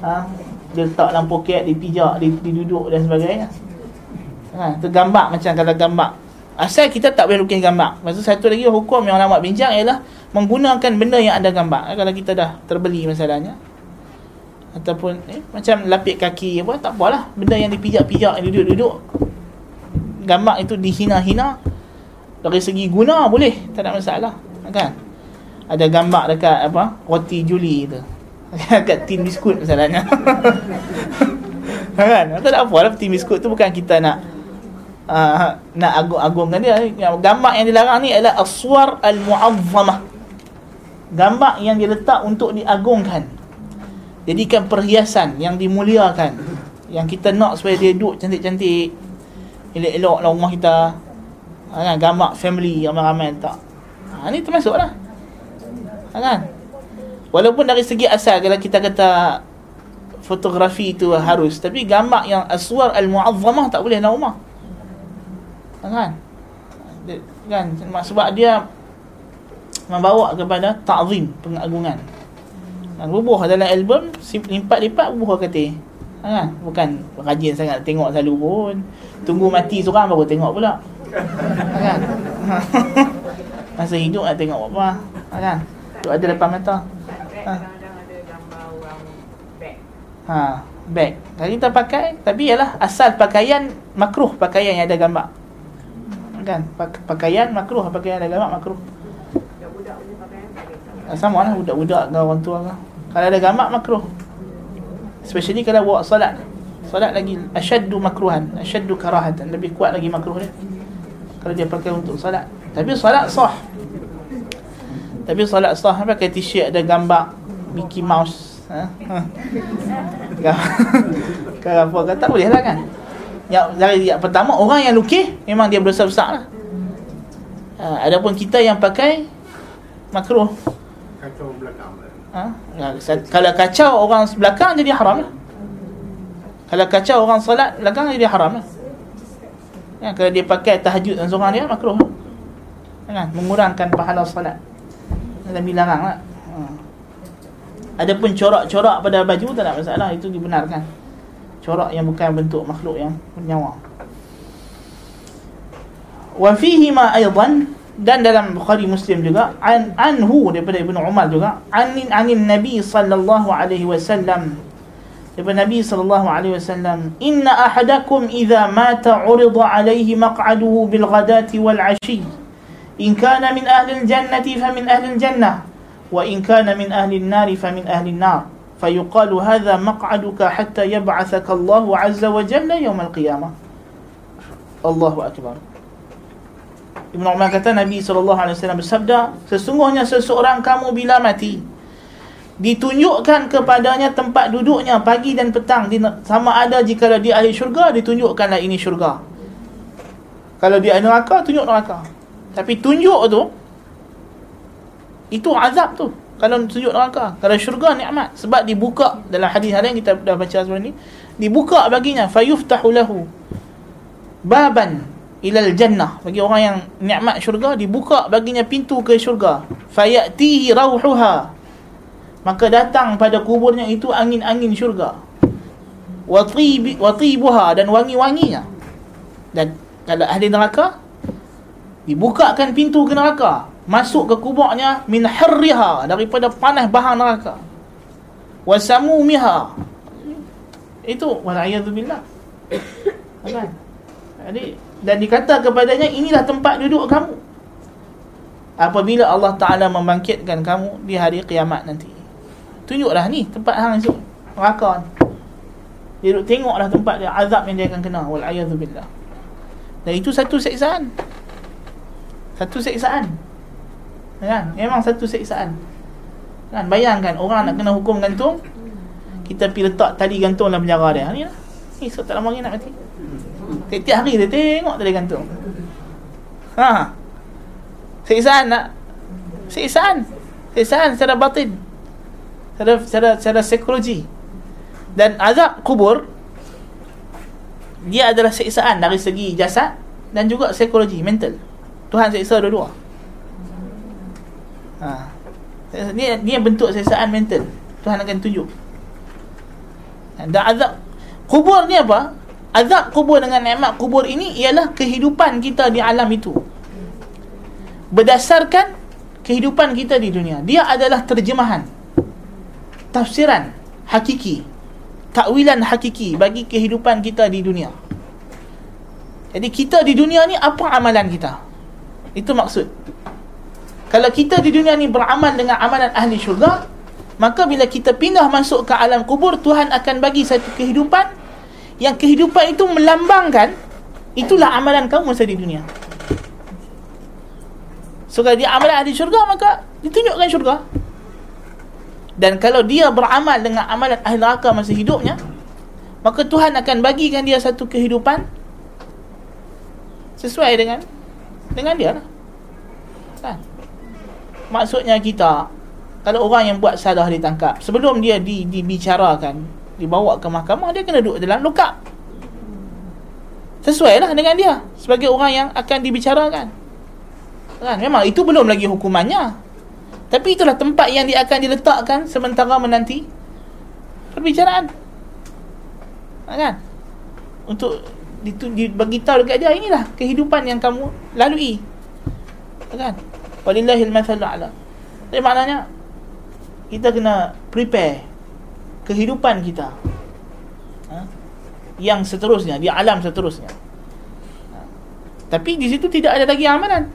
Speaker 1: ha, dia letak dalam poket dipijak diduduk dan sebagainya. Ha, tu gambar macam kalau gambar. Asal kita tak boleh lukis gambar. Maksud satu lagi hukum yang lama bincang ialah menggunakan benda yang ada gambar. Kalau kita dah terbeli masalahnya. Ataupun eh, macam lapik kaki apa tak apalah. Benda yang dipijak-pijak duduk-duduk. Gambar itu dihina-hina dari segi guna boleh tak ada masalah. Kan? Ada gambar dekat apa? Roti Juli tu. Dekat tin biskut misalnya kan? Tak ada apa lah tin biskut tu bukan kita nak uh, nak agung-agungkan dia. Gambar yang dilarang ni adalah aswar al-mu'azzamah. Gambar yang diletak untuk diagungkan. Jadikan perhiasan yang dimuliakan. Yang kita nak supaya dia duduk cantik-cantik. Elok-elok lah rumah kita ha, kan gambar family ramai-ramai tak? Ha, ni termasuk lah. Kan? Walaupun dari segi asal kalau kita kata fotografi itu harus tapi gambar yang aswar al-mu'azzamah tak boleh dalam rumah. Kan? Kan? Sebab dia membawa kepada ta'zim pengagungan. Dan bubuh dalam album lipat-lipat bubuh kata. Kan? Bukan rajin sangat tengok selalu pun. Tunggu mati seorang baru tengok pula kan masa hidup nak tengok apa kan Tu ada depan mata. Ha. Ha, bag. Kalau kita pakai, tapi ialah asal pakaian makruh pakaian yang ada gambar. Kan? Pakaian makruh pakaian yang ada gambar makruh. Sama lah budak-budak dengan orang tua lah. Kalau ada gambar makruh. Especially kalau bawa solat. Solat lagi asyaddu makruhan, asyaddu karahatan, lebih kuat lagi makruh dia. Kalau dia pakai untuk solat. Tapi solat sah. Tapi solat sah pakai t-shirt ada gambar Mickey Mouse Ha? ha. Kalau apa kata boleh lah kan? Yang dari yang pertama orang yang lukis memang dia berdosa besar lah. Ha, adapun kita yang pakai makruh.
Speaker 2: Kacau belakang.
Speaker 1: Ha? Ya, kalau kacau orang belakang jadi haram lah. Kalau kacau orang salat belakang jadi haram lah. Ya, kalau dia pakai tahajud dan seorang dia makruh. Kan? Mengurangkan pahala salat. Nabi larang lah. Ha. Adapun corak-corak pada baju tak ada masalah itu dibenarkan. Corak yang bukan bentuk makhluk yang bernyawa. Wa fihi ma aidan dan dalam Bukhari Muslim juga an anhu daripada Ibnu Umar juga anin anin Nabi sallallahu alaihi wasallam daripada Nabi sallallahu alaihi wasallam inna ahadakum idza mata urida alaihi maq'aduhu bil ghadati wal 'ashi in kana min ahli al jannati fa min ahli al jannah wa in kana min ahli an nar fa min ahli an nar فيقال هذا مقعدك حتى يبعثك الله عز وجل يوم القيامة الله أكبر Ibn Umar kata Nabi SAW bersabda Sesungguhnya seseorang kamu bila mati Ditunjukkan kepadanya tempat duduknya pagi dan petang. Sama ada jika dia ahli syurga Ditunjukkanlah ini syurga. Kalau dia neraka Tunjuk neraka. Tapi tunjuk tu Itu azab tu. Kalau tunjuk neraka Kalau syurga nikmat. Sebab dibuka Dalam hadis lain kita dah baca sebelum ni Dibuka baginya Fayuftahu lahu Baban ilal jannah. Bagi orang yang nikmat syurga dibuka baginya pintu ke syurga. Fayatihi rauhuha maka datang pada kuburnya itu angin-angin syurga. Wa tibi wa tibuha dan wangi-wanginya. Dan kalau ahli neraka dibukakan pintu ke neraka masuk ke kuburnya min harriha daripada panas bahan neraka. Wa samumiha. Itu wal billah jadi dan dikata kepadanya inilah tempat duduk kamu. Apabila Allah Taala membangkitkan kamu di hari kiamat nanti tunjuklah ni tempat hang esok neraka ni dia duduk tengoklah tempat dia azab yang dia akan kena. Wal billah. Dan itu satu seksaan satu seksaan kan? Memang satu seksaan kan? Bayangkan orang nak kena hukum gantung kita pergi letak tali gantung dalam penjara dia. Ni lah. Esok tak lama lagi nak mati. Tiap-tiap hari dia tengok tadi gantung. Ha. Siksaan nak siksaan. Siksaan secara batin. Secara secara, secara psikologi. Dan azab kubur dia adalah siksaan dari segi jasad dan juga psikologi, mental. Tuhan siksa dua-dua. Ha. Dia dia bentuk siksaan mental. Tuhan akan tunjuk. Dan azab kubur ni apa? azab kubur dengan nikmat kubur ini ialah kehidupan kita di alam itu berdasarkan kehidupan kita di dunia dia adalah terjemahan tafsiran hakiki takwilan hakiki bagi kehidupan kita di dunia. Jadi kita di dunia ni apa amalan kita? Itu maksud. Kalau kita di dunia ni beramal dengan amalan ahli syurga maka bila kita pindah masuk ke alam kubur Tuhan akan bagi satu kehidupan yang kehidupan itu melambangkan. Itulah amalan kamu masa di dunia. So kalau dia amalan ahli syurga maka ditunjukkan syurga dan kalau dia beramal dengan amalan ahli neraka masa hidupnya maka Tuhan akan bagikan dia satu kehidupan sesuai dengan dengan dia lah. Kan? Maksudnya kita kalau orang yang buat salah ditangkap sebelum dia di, dibicarakan dibawa ke mahkamah dia kena duduk dalam lokap sesuai lah dengan dia sebagai orang yang akan dibicarakan. Kan? Memang itu belum lagi hukumannya tapi itulah tempat yang dia akan diletakkan sementara menanti perbicaraan. Kan? Untuk dibagi tahu dekat dia inilah kehidupan yang kamu lalui. Kan? Walillahil mathal a'la. Jadi maknanya kita kena prepare kehidupan kita ha? yang seterusnya di alam seterusnya. Ha? tapi di situ tidak ada lagi amalan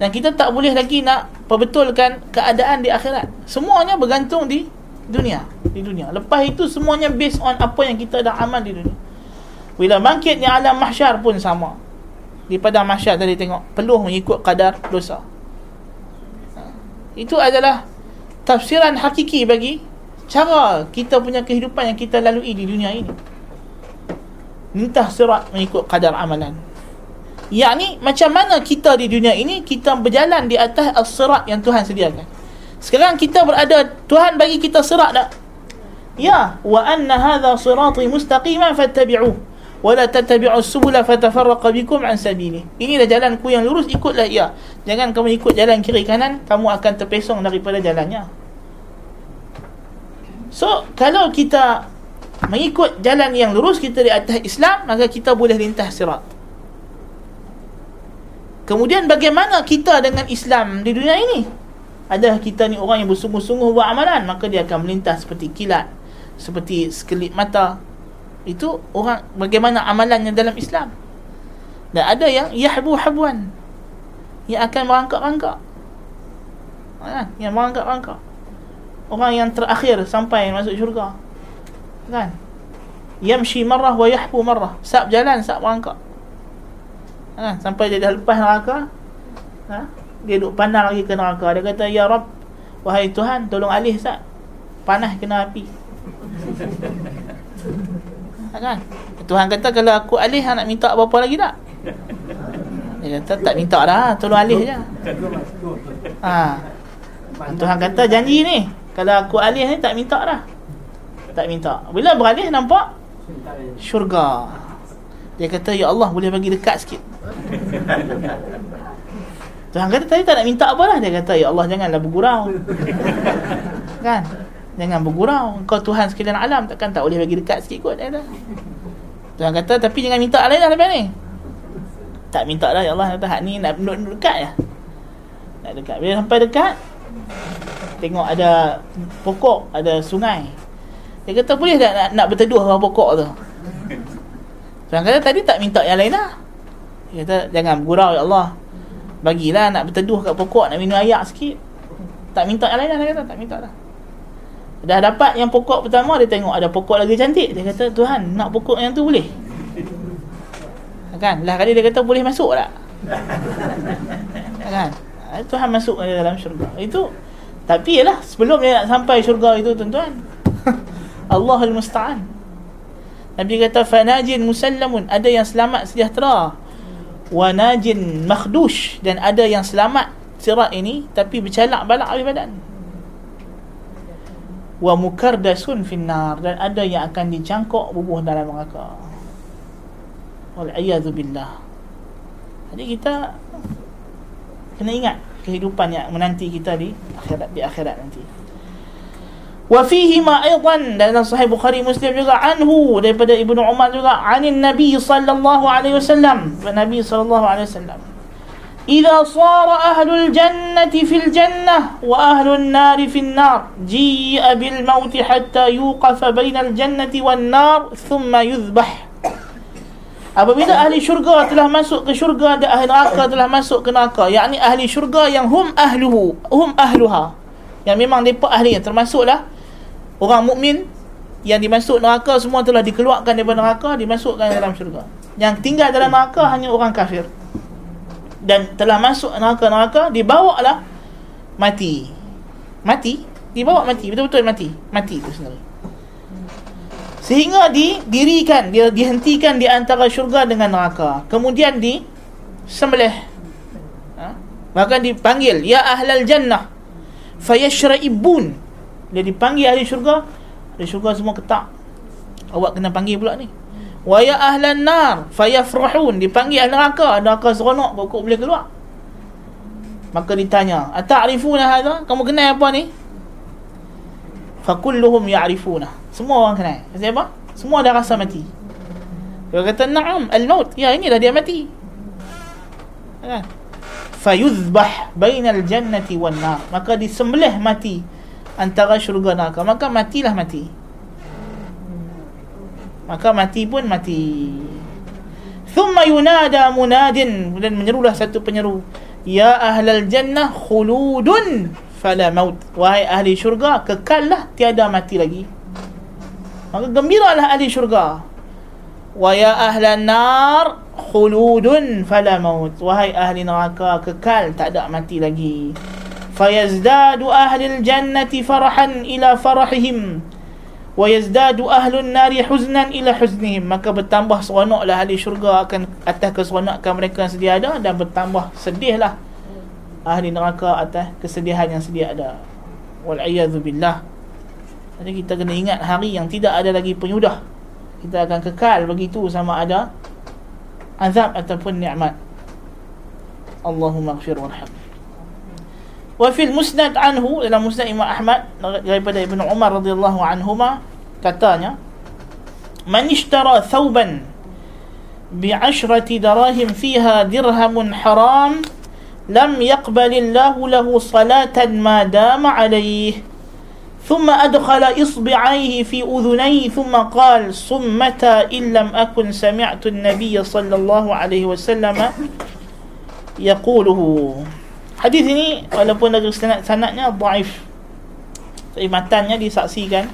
Speaker 1: dan kita tak boleh lagi nak perbetulkan keadaan di akhirat. Semuanya bergantung di dunia. Di dunia. Lepas itu semuanya based on apa yang kita dah amal di dunia. Bila bangkit di alam mahsyar pun sama. Di padang mahsyar tadi tengok peluh mengikut kadar dosa. Itu adalah tafsiran hakiki bagi cara kita punya kehidupan yang kita lalui di dunia ini. Lintah sirat mengikut kadar amalan. Yakni macam mana kita di dunia ini kita berjalan di atas as-sirat yang Tuhan sediakan. Sekarang kita berada Tuhan bagi kita sirat tak? Ya, wa anna hadha sirati mustaqiman fattabi'uh wa la tattabi'us subula fatafarraqa bikum an sabili. Inilah jalanku yang lurus ikutlah ia. Jangan kamu ikut jalan kiri kanan, kamu akan terpesong daripada jalannya. So, kalau kita mengikut jalan yang lurus kita di atas Islam, maka kita boleh lintas sirat. Kemudian bagaimana kita dengan Islam di dunia ini? Adakah kita ni orang yang bersungguh-sungguh buat amalan, maka dia akan melintas seperti kilat, seperti sekelip mata. Itu orang bagaimana amalannya dalam Islam. Dan ada yang yahbu habwan. Yang akan merangkak-rangkak. Ha, yang merangkak-rangkak orang yang terakhir sampai masuk syurga kan yamshi marrah wa yahbu marrah sab jalan sab merangkak kan sampai dia dah lepas neraka ha? dia duduk pandang lagi ke neraka. Dia kata ya rab wahai tuhan tolong alih sab panas kena api. Ha, kan? Tuhan kata kalau aku alih nak minta apa-apa lagi tak? Dia kata tak minta dah tolong alih je. Ha. Tuhan kata janji ni kalau aku alih ni tak minta dah. Tak minta. Bila beralih nampak? Syurga. Dia kata Ya Allah boleh bagi dekat sikit Tuhan kata tadi tak nak minta apa lah Dia kata Ya Allah janganlah bergurau Kan Jangan bergurau Kau Tuhan sekalian alam Takkan tak boleh bagi dekat sikit kot dia kata. Tuhan kata tapi jangan minta lain lah lepas ni Tak minta dah Ya Allah kata hak ni nak duduk dekat ya Nak dekat Bila sampai dekat tengok ada pokok, ada sungai. Dia kata boleh tak nak, nak berteduh bawah pokok tu? Tuan kata tadi tak minta yang lain lah. Kata jangan bergurau ya Allah. Bagilah nak berteduh kat pokok, nak minum air sikit. Tak minta yang lain lah. Dia kata tak minta lah. Dah dapat yang pokok pertama, dia tengok ada pokok lagi cantik. Dia kata Tuhan nak pokok yang tu boleh? Kan? Lah kali dia kata boleh masuk tak? kan? Tuhan masuk dalam syurga. Itu tapi ialah sebelum dia nak sampai syurga itu tuan-tuan. Allahul musta'an. Nabi kata fanajin musallamun, ada yang selamat sejahtera. Wa najin makhdush dan ada yang selamat sirat ini tapi bercalak balak di badan. Wa mukardasun finnar dan ada yang akan dicangkok bubuh dalam neraka. Wal a'yadu billah. Jadi kita kena ingat kehidupan yang menanti kita di akhirat di akhirat nanti. وفيه ما ايضا dalam sahih bukhari muslim juga anhu daripada ibnu umar juga anin nabi sallallahu alaihi wasallam. Nabi sallallahu alaihi wasallam. Idza sara ahli aljannati fil jannah wa ahli annar fil nar. Ji'a bil maut hatta yuqafa bain aljannati wan nar thumma yuzbah apabila ahli syurga telah masuk ke syurga dan ahli neraka telah masuk ke neraka. Yakni ahli syurga yang hum ahluhu hum ahluha. Yang memang mereka ahli termasuklah orang mukmin yang dimasuk neraka semua telah dikeluarkan daripada neraka dimasukkan dalam syurga. Yang tinggal dalam neraka hanya orang kafir. Dan telah masuk neraka-neraka dibawalah mati. Mati, dibawa mati, betul-betul mati. Mati itu sendiri sehingga didirikan dia dihentikan di antara syurga dengan neraka kemudian di sembelih ha? bahkan dipanggil ya ahlal jannah fayashra'ibun dia dipanggil ahli syurga ahli syurga semua ketak. Awak kena panggil pula ni. Wa ya ahlan nar fayafrahun. Dipanggil ahli neraka neraka seronok pokok boleh keluar. Maka ditanya ata'rifuna hadha? Kamu kenal apa ni? Fakulluhum ya'rifuna. Semua orang kenal. Pasal apa? Semua dah rasa mati. Dia kata na'am al-maut. Ya inilah dia mati. Kan? Fayuzbah bainal jannati wan nar. Maka disembelih mati antara syurga neraka. Maka matilah mati. Maka mati pun mati. Thumma yunada munadin. Dan menyerulah satu penyeru. Ya ahlal jannah khuludun fala maut. Wahai ahli syurga kekallah tiada mati lagi. Maka gembiralah ahli syurga. Wa ya ahlan nar khuludun fala maut. Wahai ahli neraka kekal tak ada mati lagi ahlul jannati farahan ila farahihim wa yazdadu ahlun nari huznan ila huznihim maka bertambah seronoklah ahli syurga akan atas keseronokan mereka yang sedia ada dan bertambah sedihlah ahli neraka atas kesedihan yang sedia ada. Wal billah. Jadi kita kena ingat hari yang tidak ada lagi penyudah. Kita akan kekal begitu sama ada azab ataupun nikmat. Allahumma ighfir warham Fil musnad anhu dalam musnad Imam Ahmad daripada Ibnu Umar radhiyallahu anhuma katanya Man ishtara thawban bi'ashrati darahim fiha dirhamun haram lam yaqbalillahu lahu salatan ma dama alayhi ثم أدخل إصبعيه في أذنيه ثم قال صمتا إن لم أكن سمعت النبي صلى الله عليه وسلم يقوله Hadis ini walaupun dari sanad sanadnya dhaif. Tapi matannya disaksikan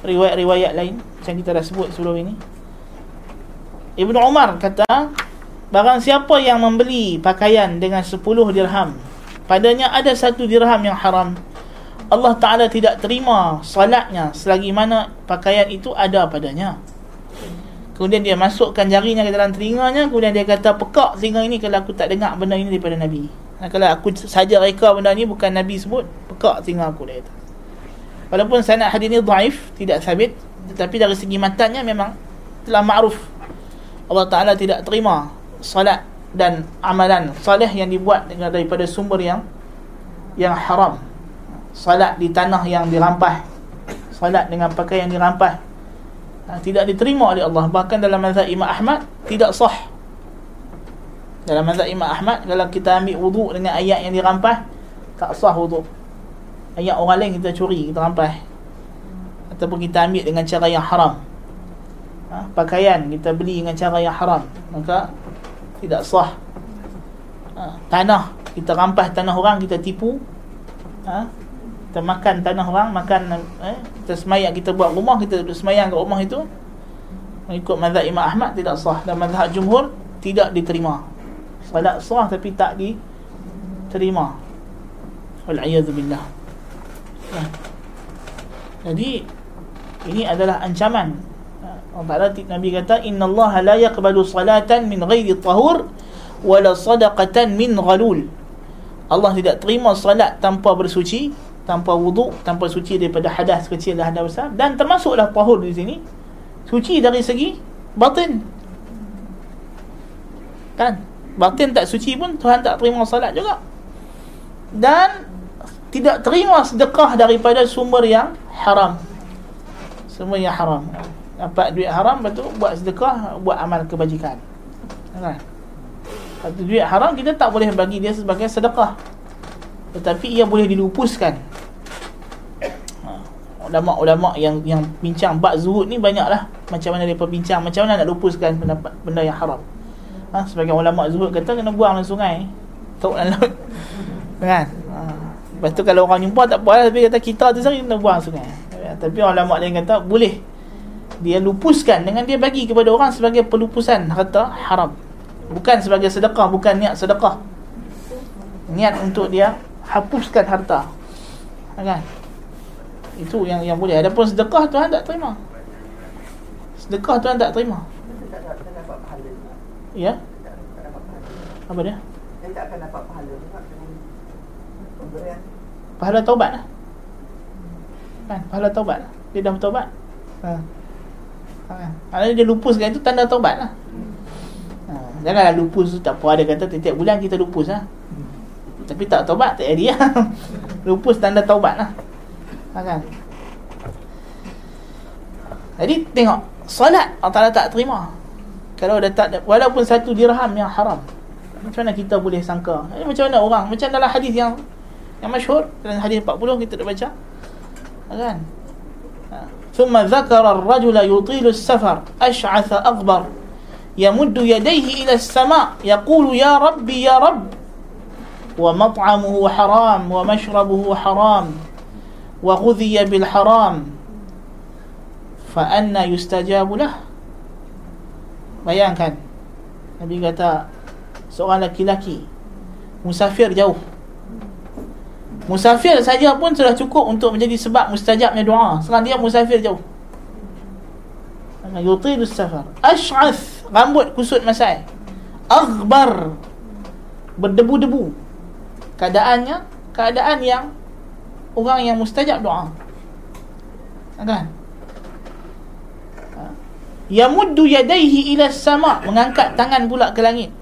Speaker 1: riwayat-riwayat lain yang kita dah sebut sebelum ini. Ibnu Umar kata, barang siapa yang membeli pakaian dengan 10 dirham, padanya ada satu dirham yang haram. Allah Taala tidak terima salatnya selagi mana pakaian itu ada padanya. Kemudian dia masukkan jarinya ke dalam telinganya, kemudian dia kata, "Pekak telinga ini kalau aku tak dengar benda ini daripada Nabi." Dan kalau aku saja reka benda ni bukan Nabi sebut, pekak tinggal aku dia kata. Walaupun sanad hadis ni dhaif, tidak sabit, tetapi dari segi matanya memang telah ma'ruf. Allah Taala tidak terima salat dan amalan soleh yang dibuat dengan daripada sumber yang yang haram. Salat di tanah yang dirampas. Salat dengan pakaian yang dirampas. Ha, tidak diterima oleh Allah. Bahkan dalam mazhab Imam Ahmad tidak sah dalam mazhab Imam Ahmad kalau kita ambil wuduk dengan ayat yang dirampas tak sah wuduk. Ayat orang lain kita curi, kita rampas. Ataupun kita ambil dengan cara yang haram. Ha? Pakaian kita beli dengan cara yang haram, maka tidak sah. Ha? Tanah kita rampas tanah orang kita tipu. Ha? Kita makan tanah orang, makan eh? kita semayang kita buat rumah, kita semayang kat rumah itu mengikut mazhab Imam Ahmad tidak sah dan mazhab jumhur tidak diterima salat sah tapi tak diterima wal billah. Ya. jadi ini adalah ancaman. Allah Taala Nabi kata inna Allah la yaqbalu salatan min ghairi tahur wala sadaqatan min ghalul. Allah tidak terima salat tanpa bersuci tanpa wuduk tanpa suci daripada hadas kecil dan hadas besar. Dan termasuklah tahur di sini suci dari segi batin. Kan batin tak suci pun Tuhan tak terima salat juga. Dan tidak terima sedekah daripada sumber yang haram. Sumber yang haram. Dapat duit haram betul buat sedekah buat amal kebajikan. Kan? Satu duit haram kita tak boleh bagi dia sebagai sedekah. Tetapi ia boleh dilupuskan. Ha, ulama-ulama yang yang bincang bab zuhud ni banyaklah. Macam mana dia bincang macam mana nak lupuskan pendapat benda yang haram ha, sebagai ulama zuhud kata kena buang dalam sungai. Tok dalam laut. Kan? Ha. lepas tu kalau orang jumpa tak apa lah tapi kata kita tu sendiri kena buang sungai. Ya, tapi ulama lain kata boleh. Dia lupuskan dengan dia bagi kepada orang sebagai pelupusan harta haram. Bukan sebagai sedekah bukan niat sedekah. Niat untuk dia hapuskan harta. Ha, kan? Itu yang yang boleh. Adapun sedekah Tuhan tak terima. Sedekah Tuhan tak terima Ya. Apa dia? Dia tak akan dapat pahala juga. Pahala taubat lah. Kan? Pahala taubat lah. Dia dah bertaubat. Ha. Ha. dia lupus kan itu tanda taubat lah. Ha. Janganlah lupus tu tak apa ada kata setiap bulan kita lupus lah. Tapi tak taubat tak jadi lah. lupus tanda taubat lah. Ha, kan? Jadi tengok Salat Allah tak terima kalau ada tak walaupun satu dirham yang haram macam mana kita boleh sangka eh, macam mana orang macam dalam hadis yang yang masyhur dalam hadis 40 kita dah baca kan ثم ذكر الرجل يطيل السفر أشعث أغبر يمد يديه إلى السماء يقول يا ربي يا رب ومطعمه حرام ومشربه حرام وغذي بالحرام فأنا يستجاب له Bayangkan Nabi kata Seorang laki-laki Musafir jauh Musafir saja pun sudah cukup untuk menjadi sebab mustajabnya doa. Sekarang dia musafir jauh. Yutilu safar. Ash'ath. Rambut kusut masai. Aghbar. Berdebu-debu. Keadaannya, keadaan yang orang yang mustajab doa. Kan? Yamuddu yadaihi ila sama Mengangkat tangan pula ke langit.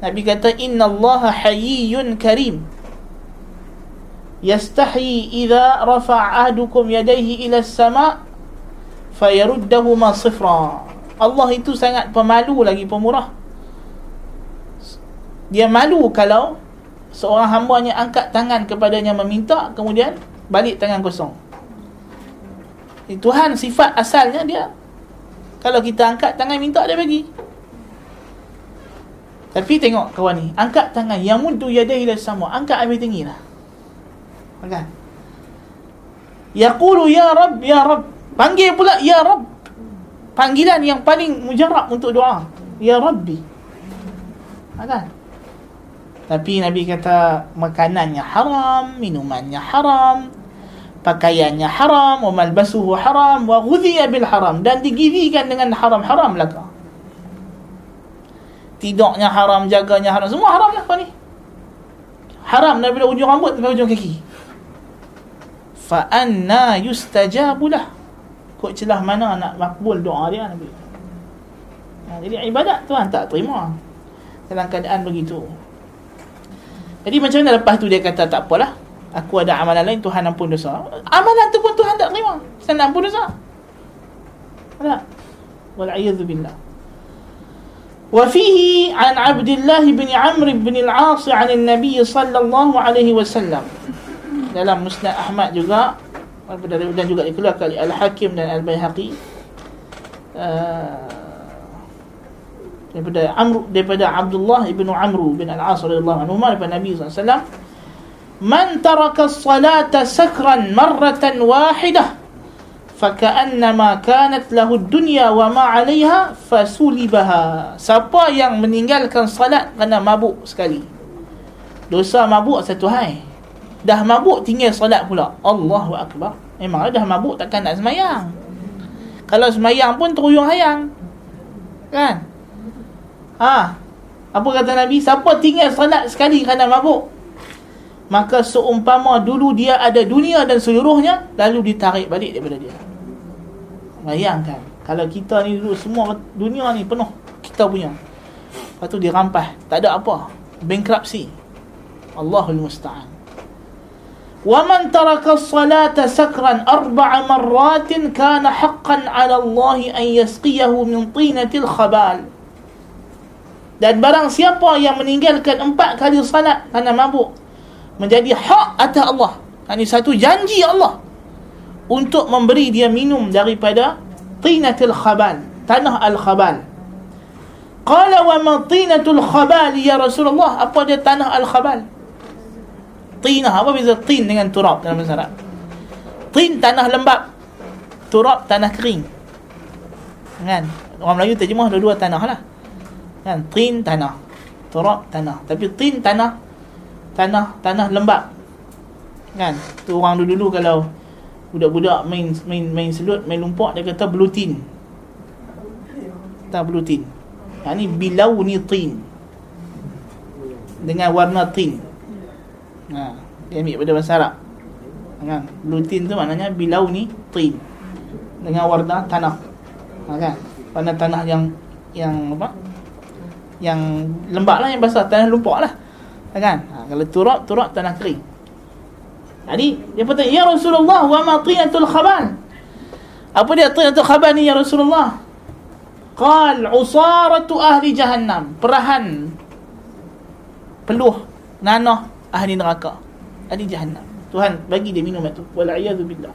Speaker 1: Nabi kata Inna Allah hayyun karim. Yastahi idza rafa'a ahdukum yadayhi ila as-sama' fayaruddahuma sifra. Allah itu sangat pemalu lagi pemurah. Dia malu kalau seorang hamba-Nya angkat tangan kepadanya meminta kemudian balik tangan kosong. Tuhan sifat asalnya dia kalau kita angkat tangan minta dia bagi tapi tengok kawan ni angkat tangan yang mudu yadayhi ila sama angkat ambil tinggi lah Kan? Yaqulu ya Rabb ya Rabb. Panggil pula ya Rabb. Panggilan yang paling mujarab untuk doa. Ya Rabbi. Kan? Tapi Nabi kata makanannya haram, minumannya haram, pakaiannya haram, wa malbasuhu haram, wa ghudhiya bil haram. Dan digizikan dengan haram-haram laka. Tidaknya haram, jaganya haram, semua haram lah ni. Haram daripada ujung rambut sampai ujung kaki. Fa anna yustajabu lah. Kok celah mana nak makbul doa dia Nabi? Ha, jadi ibadat Tuhan tak terima. Dalam keadaan begitu. Jadi macam mana lepas tu dia kata tak apalah aku ada amalan lain Tuhan ampun dosa amalan tu pun Tuhan tak terima saya nak ampun dosa tak wal'iyadhu billah وفيه عن عبد الله بن عمرو بن العاص عن النبي صلى الله عليه وسلم dalam Musnad Ahmad juga dan juga dikeluarkan oleh Al-Hakim dan Al-Baihaqi uh, daripada Amr daripada Abdullah ibnu Amr bin Al-As radhiyallahu anhu daripada Nabi SAW Taraka as-salata sakran marratan wahidah faka'annama kanat lahu dunya wa ma 'alayha fasulibaha. Siapa yang meninggalkan salat kerana mabuk sekali? Dosa mabuk satu hai Dah mabuk tinggal solat pula. Allahu Akbar. Memang dah mabuk takkan nak semayang. Kalau semayang pun teruyung hayang. Kan? Ha. Apa kata Nabi? Siapa tinggal solat sekali kerana mabuk maka seumpama dulu dia ada dunia dan seluruhnya lalu ditarik balik daripada dia. Bayangkan kalau kita ni dulu semua dunia ni penuh kita punya. Lepas tu dirampas tak ada apa. Bankruptcy Allahul musta'an. ومن ترك الصلاة سكرا arbaa مرات kana حقا ala الله an يسقيه min طينة khabal. dan barang siapa yang meninggalkan empat kali salat kerana mabuk? Menjadi hak atas Allah ini satu janji Allah untuk memberi dia minum daripada tinatul khabal tanah al khabal qala wa ma tinatul khabal ya Rasulullah apa dia tanah al khabal Tinah apa beza tin dengan turab dalam bahasa Arab? Tin tanah lembap. Turab tanah kering. Kan? Orang Melayu terjemah dua-dua tanah lah. Kan? Tin tanah. Turab tanah. Tapi tin tanah tanah tanah lembap. Kan? Tu orang dulu-dulu kalau budak-budak main main main selut, main lumpak dia kata blue tin. Tak blue tin. Yang ni bilau ni tin. Dengan warna tin. Ha, dia ambil pada bahasa Arab. Kan? Lutin tu maknanya bilau ni tin. Dengan warna tanah. Ha, kan? Warna tanah yang yang apa? Yang lembab lah yang basah tanah lumpur lah. Ha, kan? Ha, kalau turab turab tanah kering. Jadi dia kata ya Rasulullah wa ma tinatul khabal. Apa dia tinatul khabal ni ya Rasulullah? Qal usaratu ahli jahannam. Perahan peluh nanah ahli neraka ahli jahannam Tuhan bagi dia minum itu wal a'yadu billah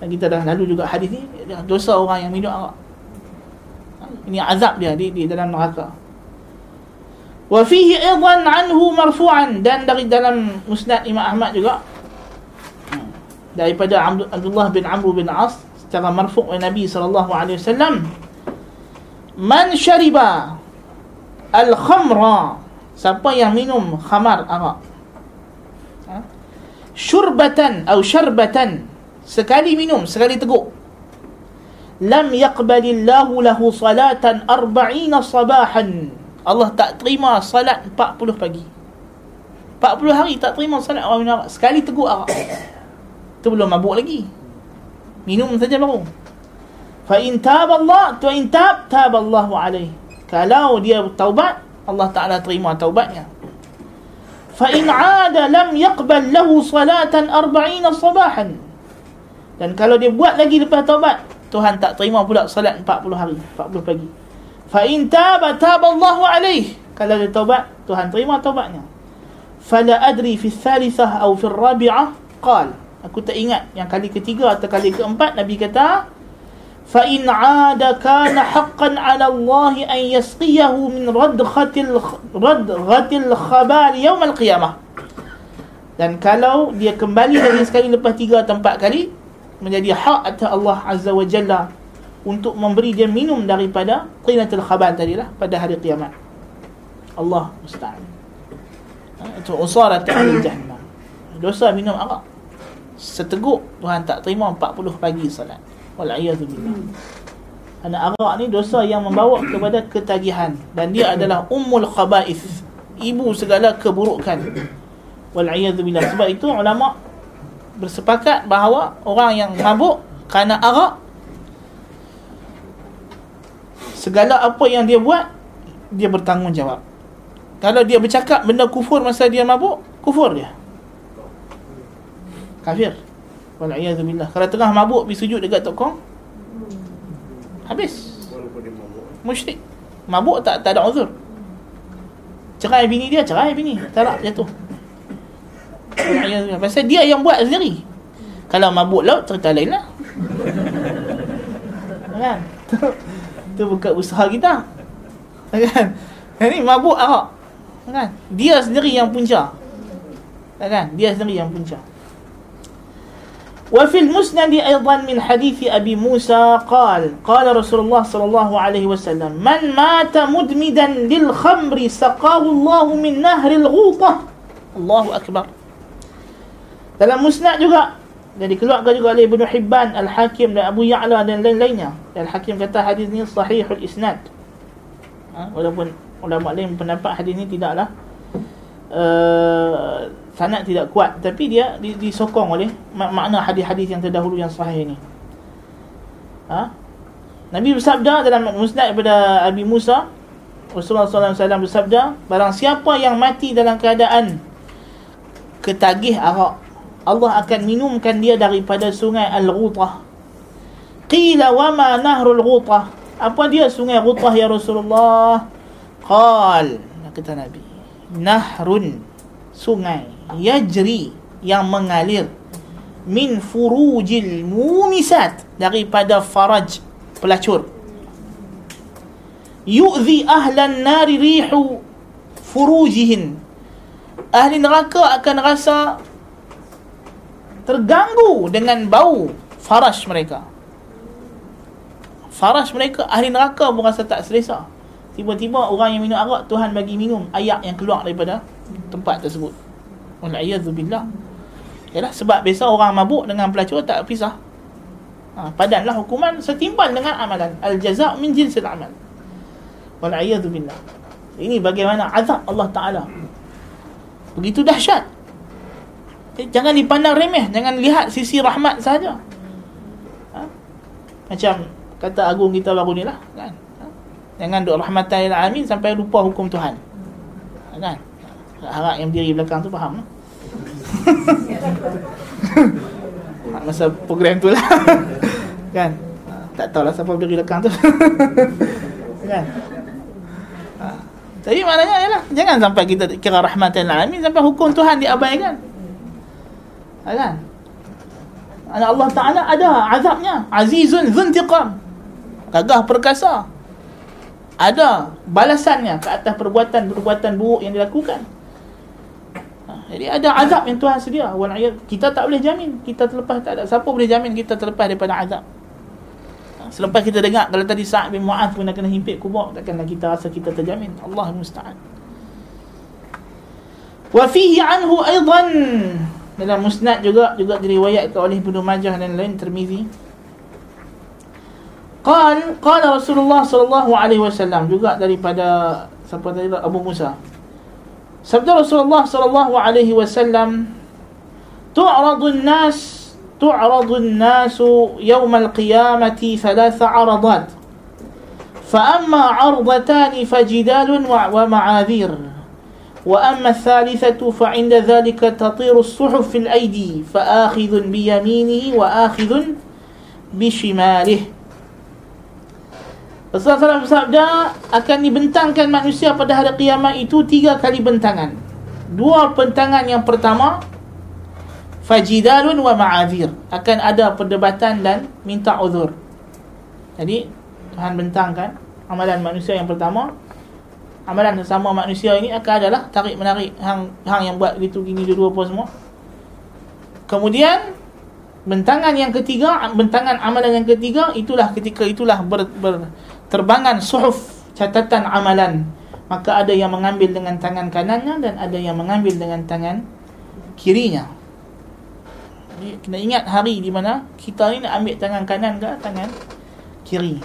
Speaker 1: dan kita dah lalu juga hadis ni dosa orang yang minum arak ini azab dia di, di dalam neraka wa fihi aidan anhu marfu'an dan dari dalam musnad Imam Ahmad juga hmm, daripada Abdullah bin Amr bin As secara marfu' oleh Nabi sallallahu alaihi wasallam man syariba al khamra Siapa yang minum khamar arak ha? syurbatan atau syarbatan sekali minum sekali teguk lam yaqbalillahu lahu salatan arba'ina sabahan Allah tak terima salat 40 pagi. 40 hari tak terima salat orang minum arak. Sekali teguk arak. Tu belum mabuk lagi. Minum saja baru. Fa in taba Allah tu in tab taba Allah alaih. Kalau dia taubat Allah Taala terima taubatnya. Fa in ada lam yaqbal lahu salatan 40 sabahan. Dan kalau dia buat lagi lepas taubat Tuhan tak terima pula salat 40 hari 40 pagi fa in taba taba Allah alaih. Kalau dia taubat Tuhan terima taubatnya. Fala adri fi thalithah atau fi rabi'ah. Qal. Aku tak ingat yang kali ketiga atau kali keempat nabi kata fa in 'ada kana haqqan 'ala Allah an yasqiyahu min radghatil radghatil khabal yawm al-qiyamah dan kalau dia kembali dari sekali lepas tiga atau empat kali menjadi hak atas Allah Azza wa Jalla untuk memberi dia minum daripada qinatul khabal tadilah pada hari kiamat. Allah musta'an. Ha, itu usarat ahli jahannam. Dosa minum arak. Seteguk Tuhan tak terima 40 pagi salat Wal'iyadzubillah Anak arak ni dosa yang membawa kepada ketagihan. Dan dia adalah ummul khaba'ith Ibu segala keburukan. Wal'iyadzubillah Sebab itu ulama bersepakat bahawa Orang yang mabuk kerana arak Segala apa yang dia buat Dia bertanggungjawab. Kalau dia bercakap benda kufur masa dia mabuk Kufur dia. Kafir. Wal'iyadzubillah. Kalau tengah mabuk pergi sujud dekat tokong Habis. Musyrik. Mabuk tak tak ada uzur. Cerai bini dia Cerai bini. Talak jatuh Pasal dia yang buat sendiri. Kalau mabuk laut Cerita lain lah. Kan Itu bukan usaha kita Kan Ini mabuk arak Kan Dia sendiri yang punca Kan Dia sendiri yang punca وفي المسند أيضا من حديث أبي موسى قال قال رسول الله صلى الله عليه وسلم من مات مدمدا للخمر سقاه الله من نهر الغوطة الله أكبر dalam musnad juga jadi keluarga juga oleh Ibnu Hibban Al-Hakim dan Abu Ya'la dan lain-lainnya dan Al-Hakim kata hadis ni sahihul isnad ha? walaupun ulama lain pendapat hadis ni tidaklah uh, sanad tidak kuat tapi dia disokong oleh mak- makna hadis-hadis yang terdahulu yang sahih ini. Ha? Nabi bersabda dalam musnad daripada Abi Musa Rasulullah SAW bersabda barang siapa yang mati dalam keadaan ketagih arak Allah akan minumkan dia daripada sungai Al-Ghutah. Qila wa ma nahrul Ghutah? Apa dia sungai Ghutah ya Rasulullah? Qal kata Nabi, nahrun sungai yajri yang mengalir min furujil mumisat daripada faraj pelacur yu'zi ahlan nari rihu furujihin ahli neraka akan rasa terganggu dengan bau faraj mereka. Faraj mereka ahli neraka pun rasa tak selesa. Tiba-tiba orang yang minum arak Tuhan bagi minum ayak yang keluar daripada tempat tersebut. Wal'iyadzubillah Yalah sebab biasa orang mabuk dengan pelacur tak pisah. Ha, Padanlah hukuman setimpal dengan amalan. Al-jaza' min jinsil amal. Wal'iyadzubillah Ini bagaimana azab Allah Ta'ala. Begitu dahsyat eh, Jangan dipandang remeh Jangan lihat sisi rahmat saja. ha? Macam kata agung kita baru ni lah kan? ha? Jangan duk rahmatan alamin Sampai lupa hukum Tuhan ha, Kan Harap yang berdiri belakang tu faham lah. Masa program tu lah Kan Tak tahulah siapa berdiri belakang tu Kan ha. Tapi maknanya ialah Jangan sampai kita kira rahmatan alamin Sampai hukum Tuhan diabaikan ha, Kan Allah Ta'ala ada azabnya Azizun zuntiqam Gagah perkasa Ada balasannya Ke atas perbuatan-perbuatan buruk yang dilakukan jadi ada azab yang Tuhan sedia. Kita tak boleh jamin kita terlepas tak ada. Siapa boleh jamin kita terlepas daripada azab? Selepas kita dengar kalau tadi Sa'ad bin Mu'adh pun kena himpit kubur, takkanlah kita rasa kita terjamin. Allah musta'an. Wa fihi anhu aidan dalam musnad juga juga diriwayatkan oleh Ibnu Majah dan lain Tirmizi Qal qala Rasulullah sallallahu alaihi wasallam juga daripada siapa tadi Abu Musa Sabda Rasulullah sallallahu alaihi wasallam tu'radu an-nas tu'radu an-nas yawm al-qiyamati thalath 'aradat فأما عرضتان فجدال ومعاذير وأما الثالثة فعند ذلك تطير الصحف في الأيدي فآخذ بيمينه وآخذ بشماله Rasulullah SAW bersabda akan dibentangkan manusia pada hari kiamat itu tiga kali bentangan. Dua bentangan yang pertama fajidalun wa ma'azir akan ada perdebatan dan minta uzur. Jadi Tuhan bentangkan amalan manusia yang pertama amalan sesama manusia ini akan adalah tarik menarik hang hang yang buat gitu gini dua apa semua. Kemudian bentangan yang ketiga bentangan amalan yang ketiga itulah ketika itulah ber, ber terbangan suhuf catatan amalan. Maka ada yang mengambil dengan tangan kanannya dan ada yang mengambil dengan tangan kirinya. Jadi kena ingat hari di mana kita ni nak ambil tangan kanan ke tangan kiri.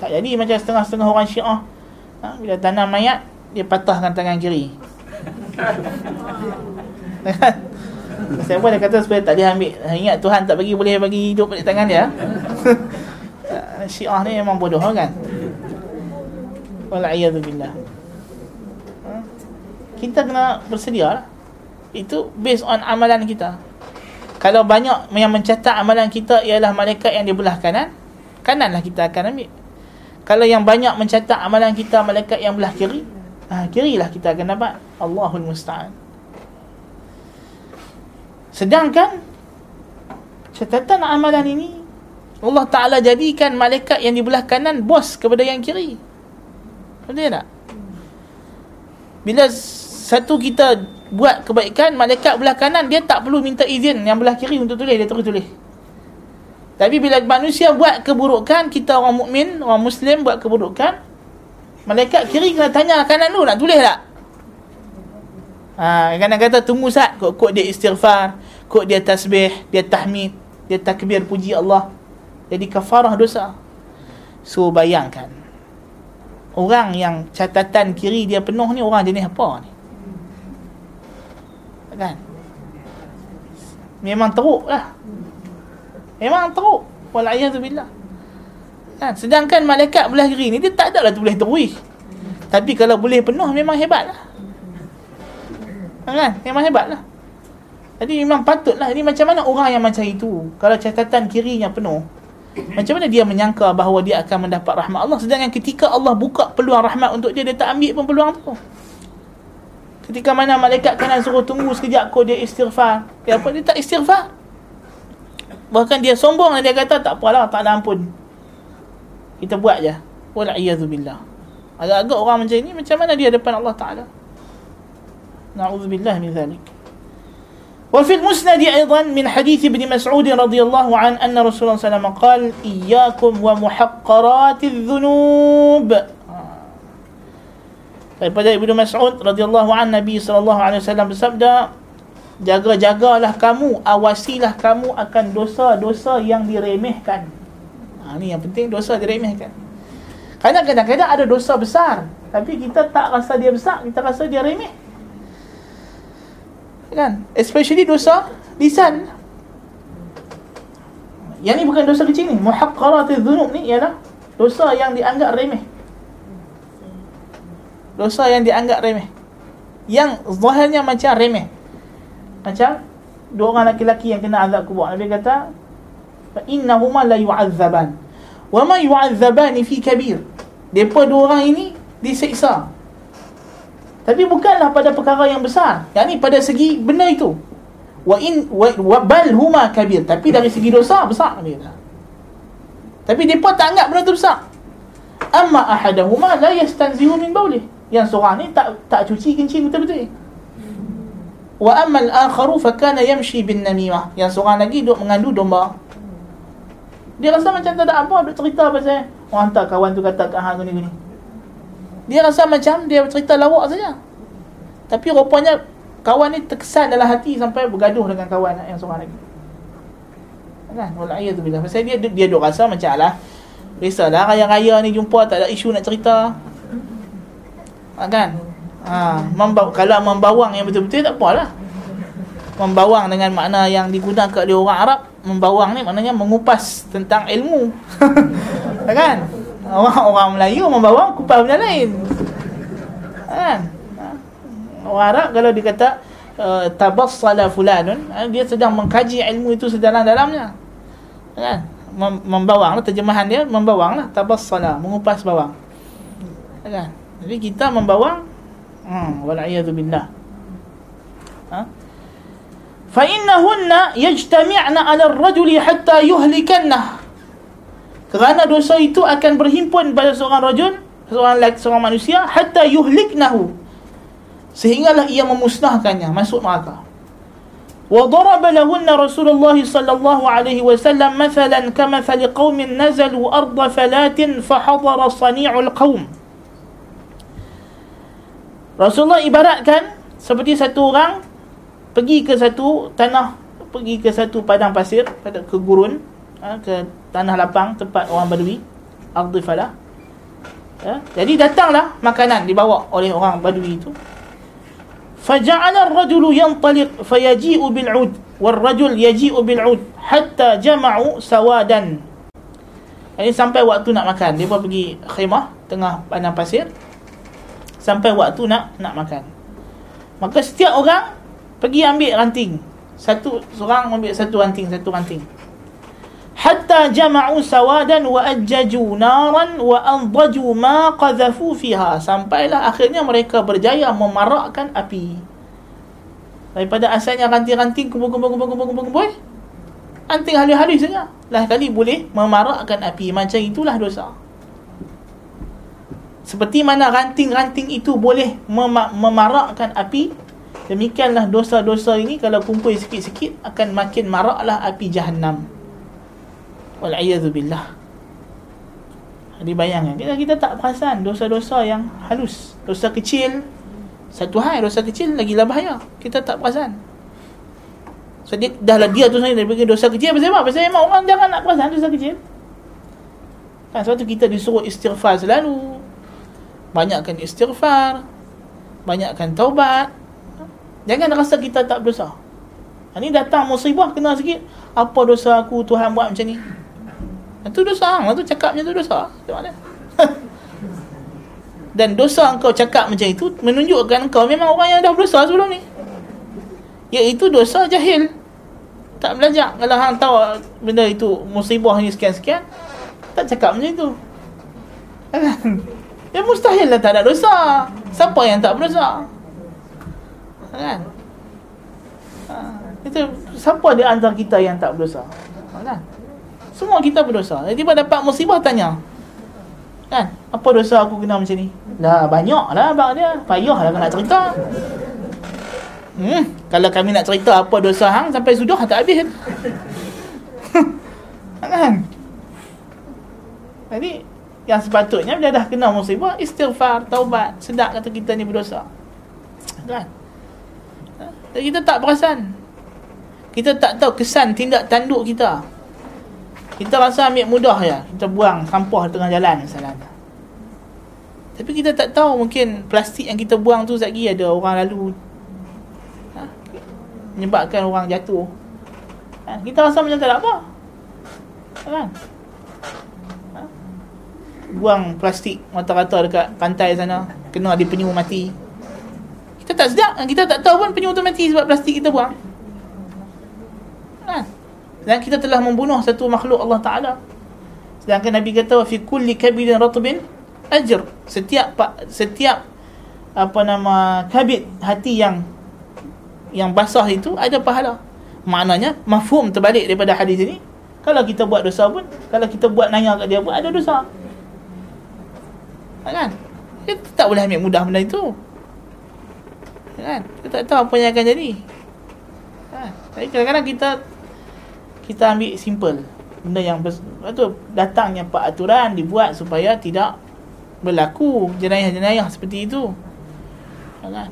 Speaker 1: Tak jadi macam setengah-setengah orang syiah ha, bila tanam mayat dia patahkan tangan kiri. Siapa dia kata supaya tak dia ambil? Ingat Tuhan tak bagi boleh bagi hidup pada tangan dia? Syiah ni memang bodoh kan? Wala'iyadzubillah ha? Kita kena bersedia lah. Itu based on amalan kita. Kalau banyak yang mencatat amalan kita Ialah malaikat yang di belah kanan Kananlah kita akan ambil kalau yang banyak mencatat amalan kita malaikat yang belah kiri, ha, kirilah kita akan dapat. Allahul musta'an. Sedangkan catatan amalan ini Allah Taala jadikan malaikat yang di belah kanan bos kepada yang kiri. Betul tak? Bila satu kita buat kebaikan, malaikat belah kanan dia tak perlu minta izin yang belah kiri untuk tulis, dia terus tulis. Tapi bila manusia buat keburukan, kita orang mukmin, orang muslim buat keburukan, malaikat kiri kena tanya kanan dulu nak tulis tak? Ha, kadang kata tunggu sat kok kok dia istighfar, kok dia tasbih, dia tahmid, dia takbir puji Allah. Jadi kafarah dosa. So bayangkan. Orang yang catatan kiri dia penuh ni orang jenis apa ni? Kan? Memang teruk lah. Memang teruk. Wal'ayyadzubillah. Kan? Sedangkan malaikat belah kiri ni, dia tak adalah tu boleh teruih. Tapi kalau boleh penuh, memang hebat lah. Kan? Memang hebat lah. Jadi memang patut lah. Ini macam mana orang yang macam itu, kalau catatan kirinya penuh, macam mana dia menyangka bahawa dia akan mendapat rahmat Allah sedangkan ketika Allah buka peluang rahmat untuk dia dia tak ambil pun peluang tu. Ketika mana malaikat kanan suruh tunggu sekejap kau dia istighfar. Dia apa dia tak istighfar Bahkan dia sombong dan dia kata tak apalah tak ada ampun. Kita buat je. Wal billah. Agak-agak orang macam ni macam mana dia depan Allah Taala? Na'udzubillah min zalik. وفي المسند أيضا من حديث ابن مسعود رضي الله عنه أن رسول الله صلى الله عليه وسلم قال إياكم ومحقرات الذنوب daripada Ibnu Mas'ud radhiyallahu an Nabi sallallahu alaihi wasallam bersabda jaga-jagalah kamu awasilah kamu akan dosa-dosa yang diremehkan. Ha, ni yang penting dosa diremehkan. Kerana kadang-kadang ada dosa besar tapi kita tak rasa dia besar kita rasa dia remeh. Kan? Especially dosa lisan. Yang ni bukan dosa kecil ni muhaqqaratul dhunub ni ialah dosa yang dianggap remeh. Dosa yang dianggap remeh. Yang zahirnya macam remeh macam dua orang lelaki yang kena azab kubur. Nabi kata, "Fa innahuma la yu'azzaban." Wa ma yu'azzaban fi kabir. Depa dua orang ini disiksa. Tapi bukanlah pada perkara yang besar. Yang ni pada segi benda itu. Wa in wa, wa bal huma kabir. Tapi dari segi dosa besar Nabi kata. Tapi depa tak anggap benda tu besar. Amma ahadahuma la yastanzihu min bawlih. Yang seorang ni tak tak cuci kencing betul-betul wa amma al-akharu fa kana yamshi bin namimah. Yang seorang lagi duduk mengandu domba. Dia rasa macam tak ada apa duk cerita pasal orang hantar kawan tu kata kat hang gini gini. Dia rasa macam dia cerita lawak saja. Tapi rupanya kawan ni terkesan dalam hati sampai bergaduh dengan kawan yang seorang lagi. Kan? Wal'iyadzubillah pasal dia dia duk rasa macam lah risaulah raya-raya ni jumpa tak ada isu nak cerita. Kan ha, membaw, kalau membawang yang betul-betul tak apalah. Membawang dengan makna yang digunakan oleh orang Arab membawang ni maknanya mengupas tentang ilmu. Kan? Orang orang Melayu membawang kupas benda lain. Kan? Orang Arab kalau dikata uh, tabassala fulanun uh, dia sedang mengkaji ilmu itu sedalam-dalamnya. Kan? Mem- membawang lah terjemahan dia membawang lah tabassala mengupas bawang. Kan? Jadi kita membawang hmm wal billah ha fa innahunna yajtami'na 'ala ar-rajuli hatta yuhlikanna kerana dosa itu akan berhimpun pada seorang rajul seorang lelaki seorang manusia hatta yuhliknahu sehinggalah ia memusnahkannya masuk neraka وضرب لهن رسول الله صلى الله عليه وسلم مثلا كمثل قوم نزلوا أرض فلات فحضر صنيع القوم Rasulullah ibaratkan seperti satu orang pergi ke satu tanah, pergi ke satu padang pasir, pada ke gurun, ha, ke tanah lapang tempat orang Badui, Ardi Fala. Ya, ha, jadi datanglah makanan dibawa oleh orang Badui itu. Faja'ala ar-rajulu yantaliq fayaji'u bil'ud war-rajul yaji'u bil'ud hatta jama'u sawadan. Ini sampai waktu nak makan, dia pun pergi khimah tengah padang pasir. Sampai waktu nak nak makan. Maka setiap orang Pergi ambil ranting. Satu Seorang ambil satu ranting Satu ranting. Hatta jama'u sawadan wa ajjaju naran wa andaju ma qadhafu fiha. Sampailah akhirnya mereka berjaya memarakkan api. Daripada asalnya ranting-ranting kumpul-kumpul-kumpul-kumpul anting halus-halus saja. Lah kali boleh memarakkan api. Macam itulah dosa seperti mana ranting-ranting itu boleh mem- memarakkan api demikianlah dosa-dosa ini kalau kumpul sikit-sikit akan makin maraklah api jahannam. Wal'iyadu billah. Jadi bayangkan kita, kita tak perasan dosa-dosa yang halus. Dosa kecil. Satu hal dosa kecil lagi lah bahaya. Kita tak perasan. So dia, dah lah dia tu sebenarnya Dia pergi dosa kecil. Pasal apa? Pasal memang orang jangan nak perasan dosa kecil. Kan, Sebab tu kita disuruh istighfar selalu Banyakkan istighfar Banyakkan taubat Jangan rasa kita tak berdosa Ini datang musibah kena sikit Apa dosa aku Tuhan buat macam ni itu dosa hang tu cakap macam tu dosa. Macam mana? Dan dosa engkau cakap macam itu menunjukkan engkau memang orang yang dah berdosa sebelum ni. Iaitu dosa jahil. Tak belajar. Kalau hang tahu benda itu musibah ni sekian-sekian, tak cakap macam itu. Ya mustahil lah tak ada dosa. Siapa yang tak berdosa? Kan? Ha, itu siapa di antara kita yang tak berdosa? Kan? Semua kita berdosa. Jadi tiba dapat musibah tanya. Kan? Apa dosa aku kena macam ni? Lah banyak lah abang dia. Payah lah nak cerita. Hmm, kalau kami nak cerita apa dosa hang sampai sudah tak habis. kan? Jadi yang sepatutnya bila dah kena musibah istighfar, taubat, sedap kata kita ni berdosa. Kan? Jadi kita tak perasan. Kita tak tahu kesan tindak tanduk kita. Kita rasa ambil mudah ya. Kita buang sampah tengah jalan misalnya. Tapi kita tak tahu mungkin plastik yang kita buang tu lagi ada orang lalu ha? menyebabkan orang jatuh. Ha? Kita rasa macam tak ada apa. Kan? Ha? Buang plastik rata-rata dekat pantai sana, kena ada penyu mati. Kita tak sedar, kita tak tahu pun penyu tu mati sebab plastik kita buang. Kan? dan kita telah membunuh satu makhluk Allah Taala sedangkan Nabi kata fi kulli kabidin ratbin ajr setiap setiap apa nama kabid hati yang yang basah itu ada pahala maknanya mafhum terbalik daripada hadis ini kalau kita buat dosa pun kalau kita buat nanya kat dia pun ada dosa kan? Kita tak boleh ambil mudah benda itu. Kan? Kita tak tahu apa yang akan jadi. Kan? Jadi kadang-kadang kita kita ambil simple. Benda yang tu datangnya peraturan dibuat supaya tidak berlaku jenayah-jenayah seperti itu. Kan?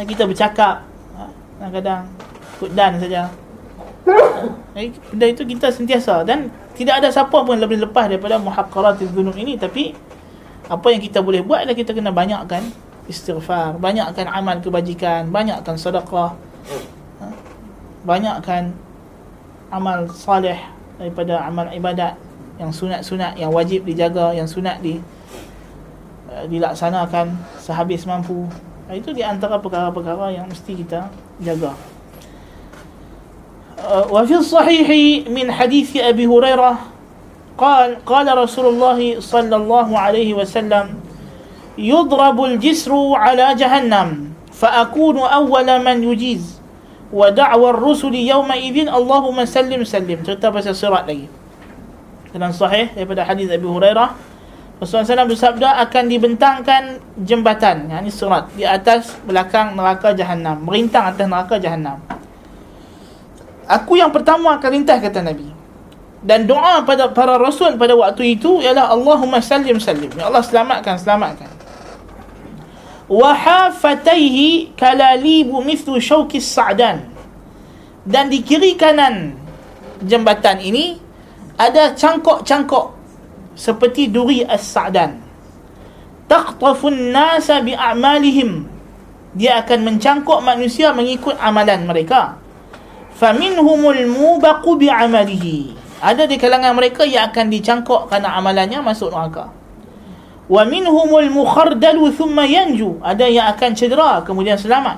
Speaker 1: Kita bercakap ha, kadang-kadang ikut dan saja benda itu kita sentiasa. Dan tidak ada siapa pun lebih lepas daripada muhaqqaratil dhunub ini. Tapi apa yang kita boleh buat adalah kita kena banyakkan istighfar banyakkan amal kebajikan banyakkan sedekah ha, banyakkan amal salih daripada amal ibadat yang sunat-sunat yang wajib dijaga yang sunat di uh, dilaksanakan sehabis mampu. Itu di antara perkara-perkara yang mesti kita jaga. Wa fi sahih min hadis Abi Hurairah قال قال رسول الله صلى الله عليه وسلم يضرب الجسر على جهنم فأكون أول من يجيز ودعوى الرسل يومئذ اللهم سلم سلم cerita pasal sirat lagi dalam sahih daripada hadis Abi Hurairah Rasulullah SAW bersabda akan dibentangkan jembatan yang ini surat di atas belakang neraka jahanam merintang atas neraka jahanam aku yang pertama akan lintas kata Nabi. Dan doa pada para rasul pada waktu itu ialah Allahumma sallim sallim. Ya Allah selamatkan selamatkan. Wa hafataihi kalalibu mithlu syauki sa'dan. Dan di kiri kanan jembatan ini ada cangkok-cangkok seperti duri as-sa'dan. Taqtafun nasa bi'amalihim. Dia akan mencangkuk manusia mengikut amalan mereka faminhumul mubaqu bi'amalihi ada di kalangan mereka yang akan dicangkok kerana amalannya masuk neraka. wa minhumul mukhardalu thumma yanju ada yang akan cedera kemudian selamat.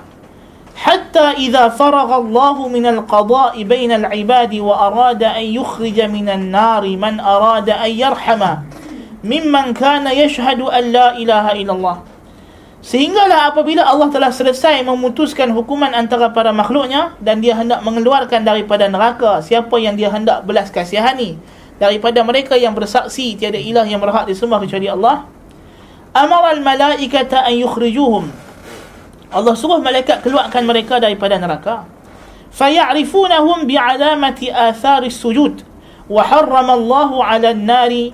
Speaker 1: hatta idza faragha Allah min al-qada' bain al-ibadi wa arada an yukhrija min an-nar man arada an yarhama mimman kana yashhadu an la ilaha illallah Sehinggalah apabila Allah telah selesai memutuskan hukuman antara para makhluknya dan dia hendak mengeluarkan daripada neraka siapa yang dia hendak belas kasihani daripada mereka yang bersaksi tiada ilah yang berhak disembah kecuali Allah amara al-malaikata an yukhrijuhum. Allah suruh malaikat keluarkan mereka daripada neraka. Fayarifunahum bi'alamati athari sujud. Wa harrama Allah 'ala an-nari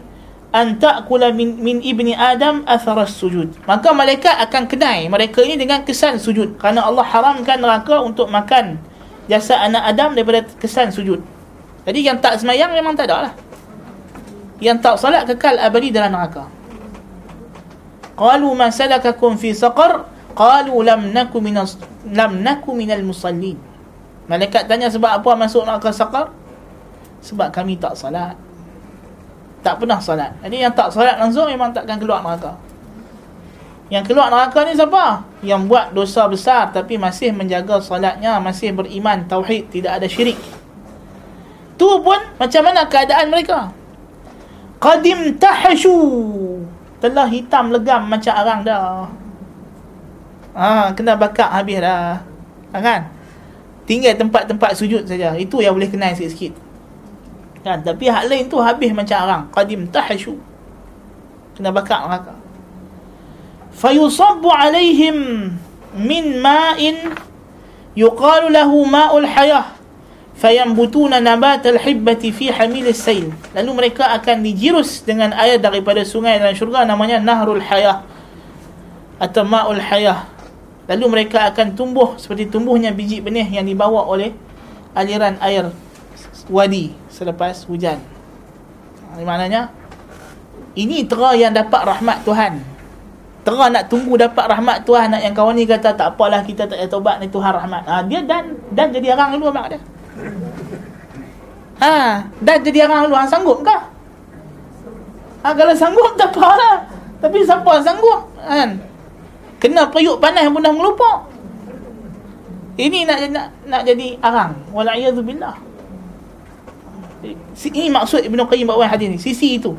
Speaker 1: an ta'kula min, min ibni adam athara sujud. Maka malaikat akan kenai mereka ini dengan kesan sujud. Kerana Allah haramkan neraka untuk makan jasa anak Adam daripada kesan sujud. Jadi yang tak semayang memang tak ada lah. Yang tak salat kekal abadi dalam neraka. Qalu ma salakakum fi saqar? Qalu lam naku minas lam naku minal musallin. Malaikat tanya sebab apa masuk neraka saqar? Sebab kami tak salat tak pernah salat jadi yang tak salat langsung memang takkan keluar neraka. Yang keluar neraka ni siapa? Yang buat dosa besar tapi masih menjaga salatnya masih beriman tauhid tidak ada syirik. Tu pun macam mana keadaan mereka? Qadim tahashu. Telah hitam legam macam arang dah. Ha, kena bakar habis dah. Ha, kan? Tinggal tempat-tempat sujud saja. Itu yang boleh kenal sikit-sikit kan? Tapi hak lain tu habis macam arang qadim tahashu. Kena bakar neraka fayusabbu alaihim min ma'in yuqalu lahu ma'ul hayah. Fayambutuna nabat al-hibbati fi hamil as-sail lalu mereka akan dijirus dengan air daripada sungai dalam syurga namanya nahrul hayah atau ma'ul hayah. Lalu mereka akan tumbuh seperti tumbuhnya biji benih yang dibawa oleh aliran air wadi selepas hujan. Ini maknanya ini tera yang dapat rahmat Tuhan. Tera nak tunggu dapat rahmat Tuhan nak yang kawan ni kata tak apalah kita tak payah taubat ni Tuhan rahmat. Ha, dia dan dan jadi arang dulu mak dia. Ha, dan jadi arang dulu ha, sanggup ke? Ha, kalau sanggup tak apalah. Tapi siapa sanggup? Kan? kena periuk panas pun dah melupuk ini nak nak, nak jadi arang wala'iyadzubillah ini maksud Ibn Qayyim bawa hadis ni. Sisi itu.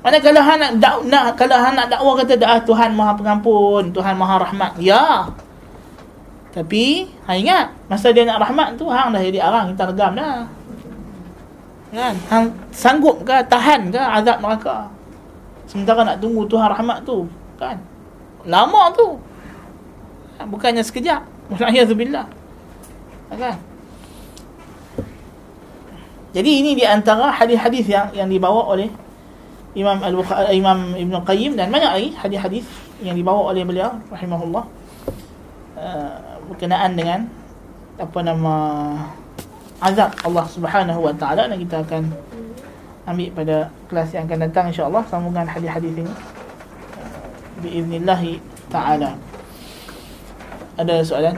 Speaker 1: Mana kalau hang nak, dak, nak kalau hang nak dakwah kata dah Tuhan Maha Pengampun Tuhan Maha Rahmat. Ya. Tapi hang ingat masa dia nak rahmat tu hang dah jadi arang kita regam dah. Kan? Hang sanggup ke tahan ke azab neraka? Sementara nak tunggu Tuhan rahmat tu kan? Lama tu. Bukannya sekejap. Walaiyazubillah ha, kan jadi ini di antara hadis-hadis yang yang dibawa oleh Imam Al Imam Ibn Qayyim dan banyak lagi hadis-hadis yang dibawa oleh beliau rahimahullah. Uh, berkenaan dengan apa nama azab Allah Subhanahu wa taala dan kita akan ambil pada kelas yang akan datang insya-Allah sambungan hadis-hadis ini. Biiznillah taala. Ada soalan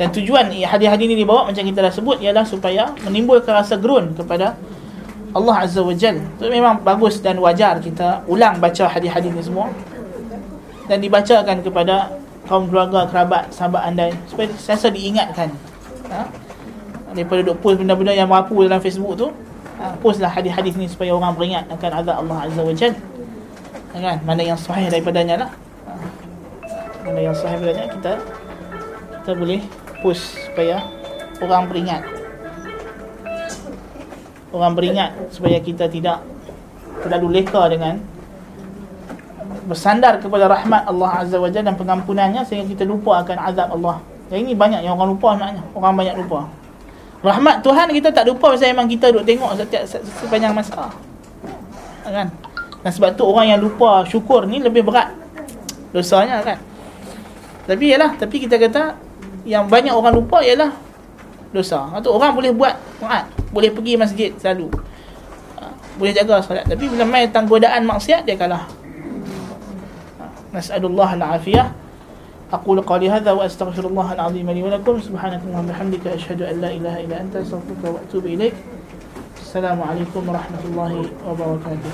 Speaker 1: dan tujuan hadis-hadis ini dibawa macam kita dah sebut ialah supaya menimbulkan rasa gerun kepada Allah Azza wa Jal Itu memang bagus dan wajar kita ulang baca hadis-hadis ni semua Dan dibacakan kepada kaum keluarga, kerabat, sahabat anda Supaya sentiasa diingatkan ha? Daripada duk post benda-benda yang merapu dalam Facebook tu ha? Postlah hadis-hadis ni supaya orang beringat akan azab Allah Azza wa Jal ha, kan? Mana yang sahih daripadanya lah ha? Mana yang sahih daripadanya kita Kita boleh post supaya orang beringat orang beringat supaya kita tidak terlalu leka dengan bersandar kepada rahmat Allah Azza wa Jalla dan pengampunannya sehingga kita lupa akan azab Allah. Yang ini banyak yang orang lupa sebenarnya. Orang banyak lupa. Rahmat Tuhan kita tak lupa pasal memang kita duk tengok setiap sepanjang masa. Kan? Dan sebab tu orang yang lupa syukur ni lebih berat dosanya kan. Tapi yalah, tapi kita kata yang banyak orang lupa ialah dosa. Atau orang boleh buat taat, boleh pergi masjid selalu. Ha, boleh jaga solat, tapi bila main tentang godaan maksiat dia kalah. Ha, nas'alullah al-afiyah. أقول قولي هذا وأستغفر الله العظيم لي ولكم سبحانك اللهم وبحمدك أشهد أن لا إله إلا أنت أستغفرك وأتوب إليك السلام عليكم ورحمة الله وبركاته